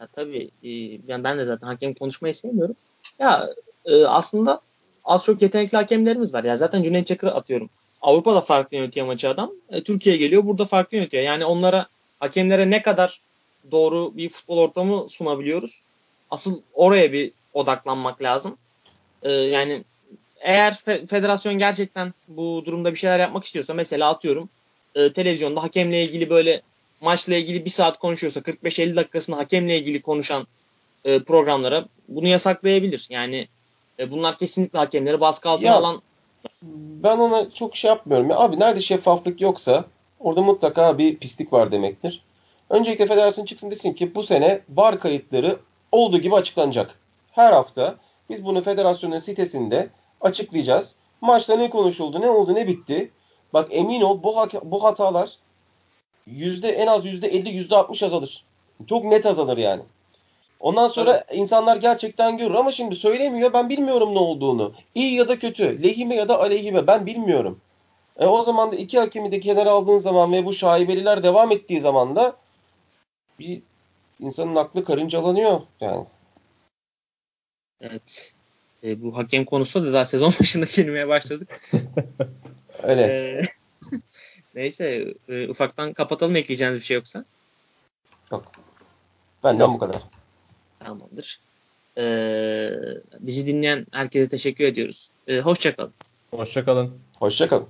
Ya tabii e, yani ben de zaten hakem konuşmayı sevmiyorum. Ya e, aslında az çok yetenekli hakemlerimiz var. Ya zaten Cüneyt Çakır'ı atıyorum. Avrupa'da farklı yönetiyor maçı adam. E, Türkiye'ye geliyor burada farklı yönetiyor. Yani onlara hakemlere ne kadar doğru bir futbol ortamı sunabiliyoruz. Asıl oraya bir odaklanmak lazım. E, yani eğer fe- federasyon gerçekten bu durumda bir şeyler yapmak istiyorsa mesela atıyorum e, televizyonda hakemle ilgili böyle maçla ilgili bir saat konuşuyorsa 45-50 dakikasını hakemle ilgili konuşan e, programlara bunu yasaklayabilir. Yani e, bunlar kesinlikle hakemleri baskı altına ya, alan ben ona çok şey yapmıyorum. Ya, abi nerede şeffaflık yoksa orada mutlaka bir pislik var demektir. Öncelikle federasyon çıksın desin ki bu sene var kayıtları olduğu gibi açıklanacak. Her hafta biz bunu federasyonun sitesinde açıklayacağız. Maçta ne konuşuldu, ne oldu, ne bitti. Bak emin ol bu, bu hatalar yüzde en az yüzde 50 yüzde 60 azalır. Çok net azalır yani. Ondan sonra evet. insanlar gerçekten görür ama şimdi söylemiyor ben bilmiyorum ne olduğunu. İyi ya da kötü, lehime ya da aleyhime ben bilmiyorum. E o zaman da iki hakemi de kenara aldığın zaman ve bu şaibeliler devam ettiği zaman da bir insanın aklı karıncalanıyor yani. Evet. E, bu hakem konusunda da daha sezon (laughs) başında girmeye başladık. (laughs) Öyle. E, (laughs) neyse e, ufaktan kapatalım ekleyeceğiniz bir şey yoksa. Yok. Benden bu kadar. Tamamdır. Ee, bizi dinleyen herkese teşekkür ediyoruz. Ee, hoşçakalın. Hoşçakalın. Hoşçakalın.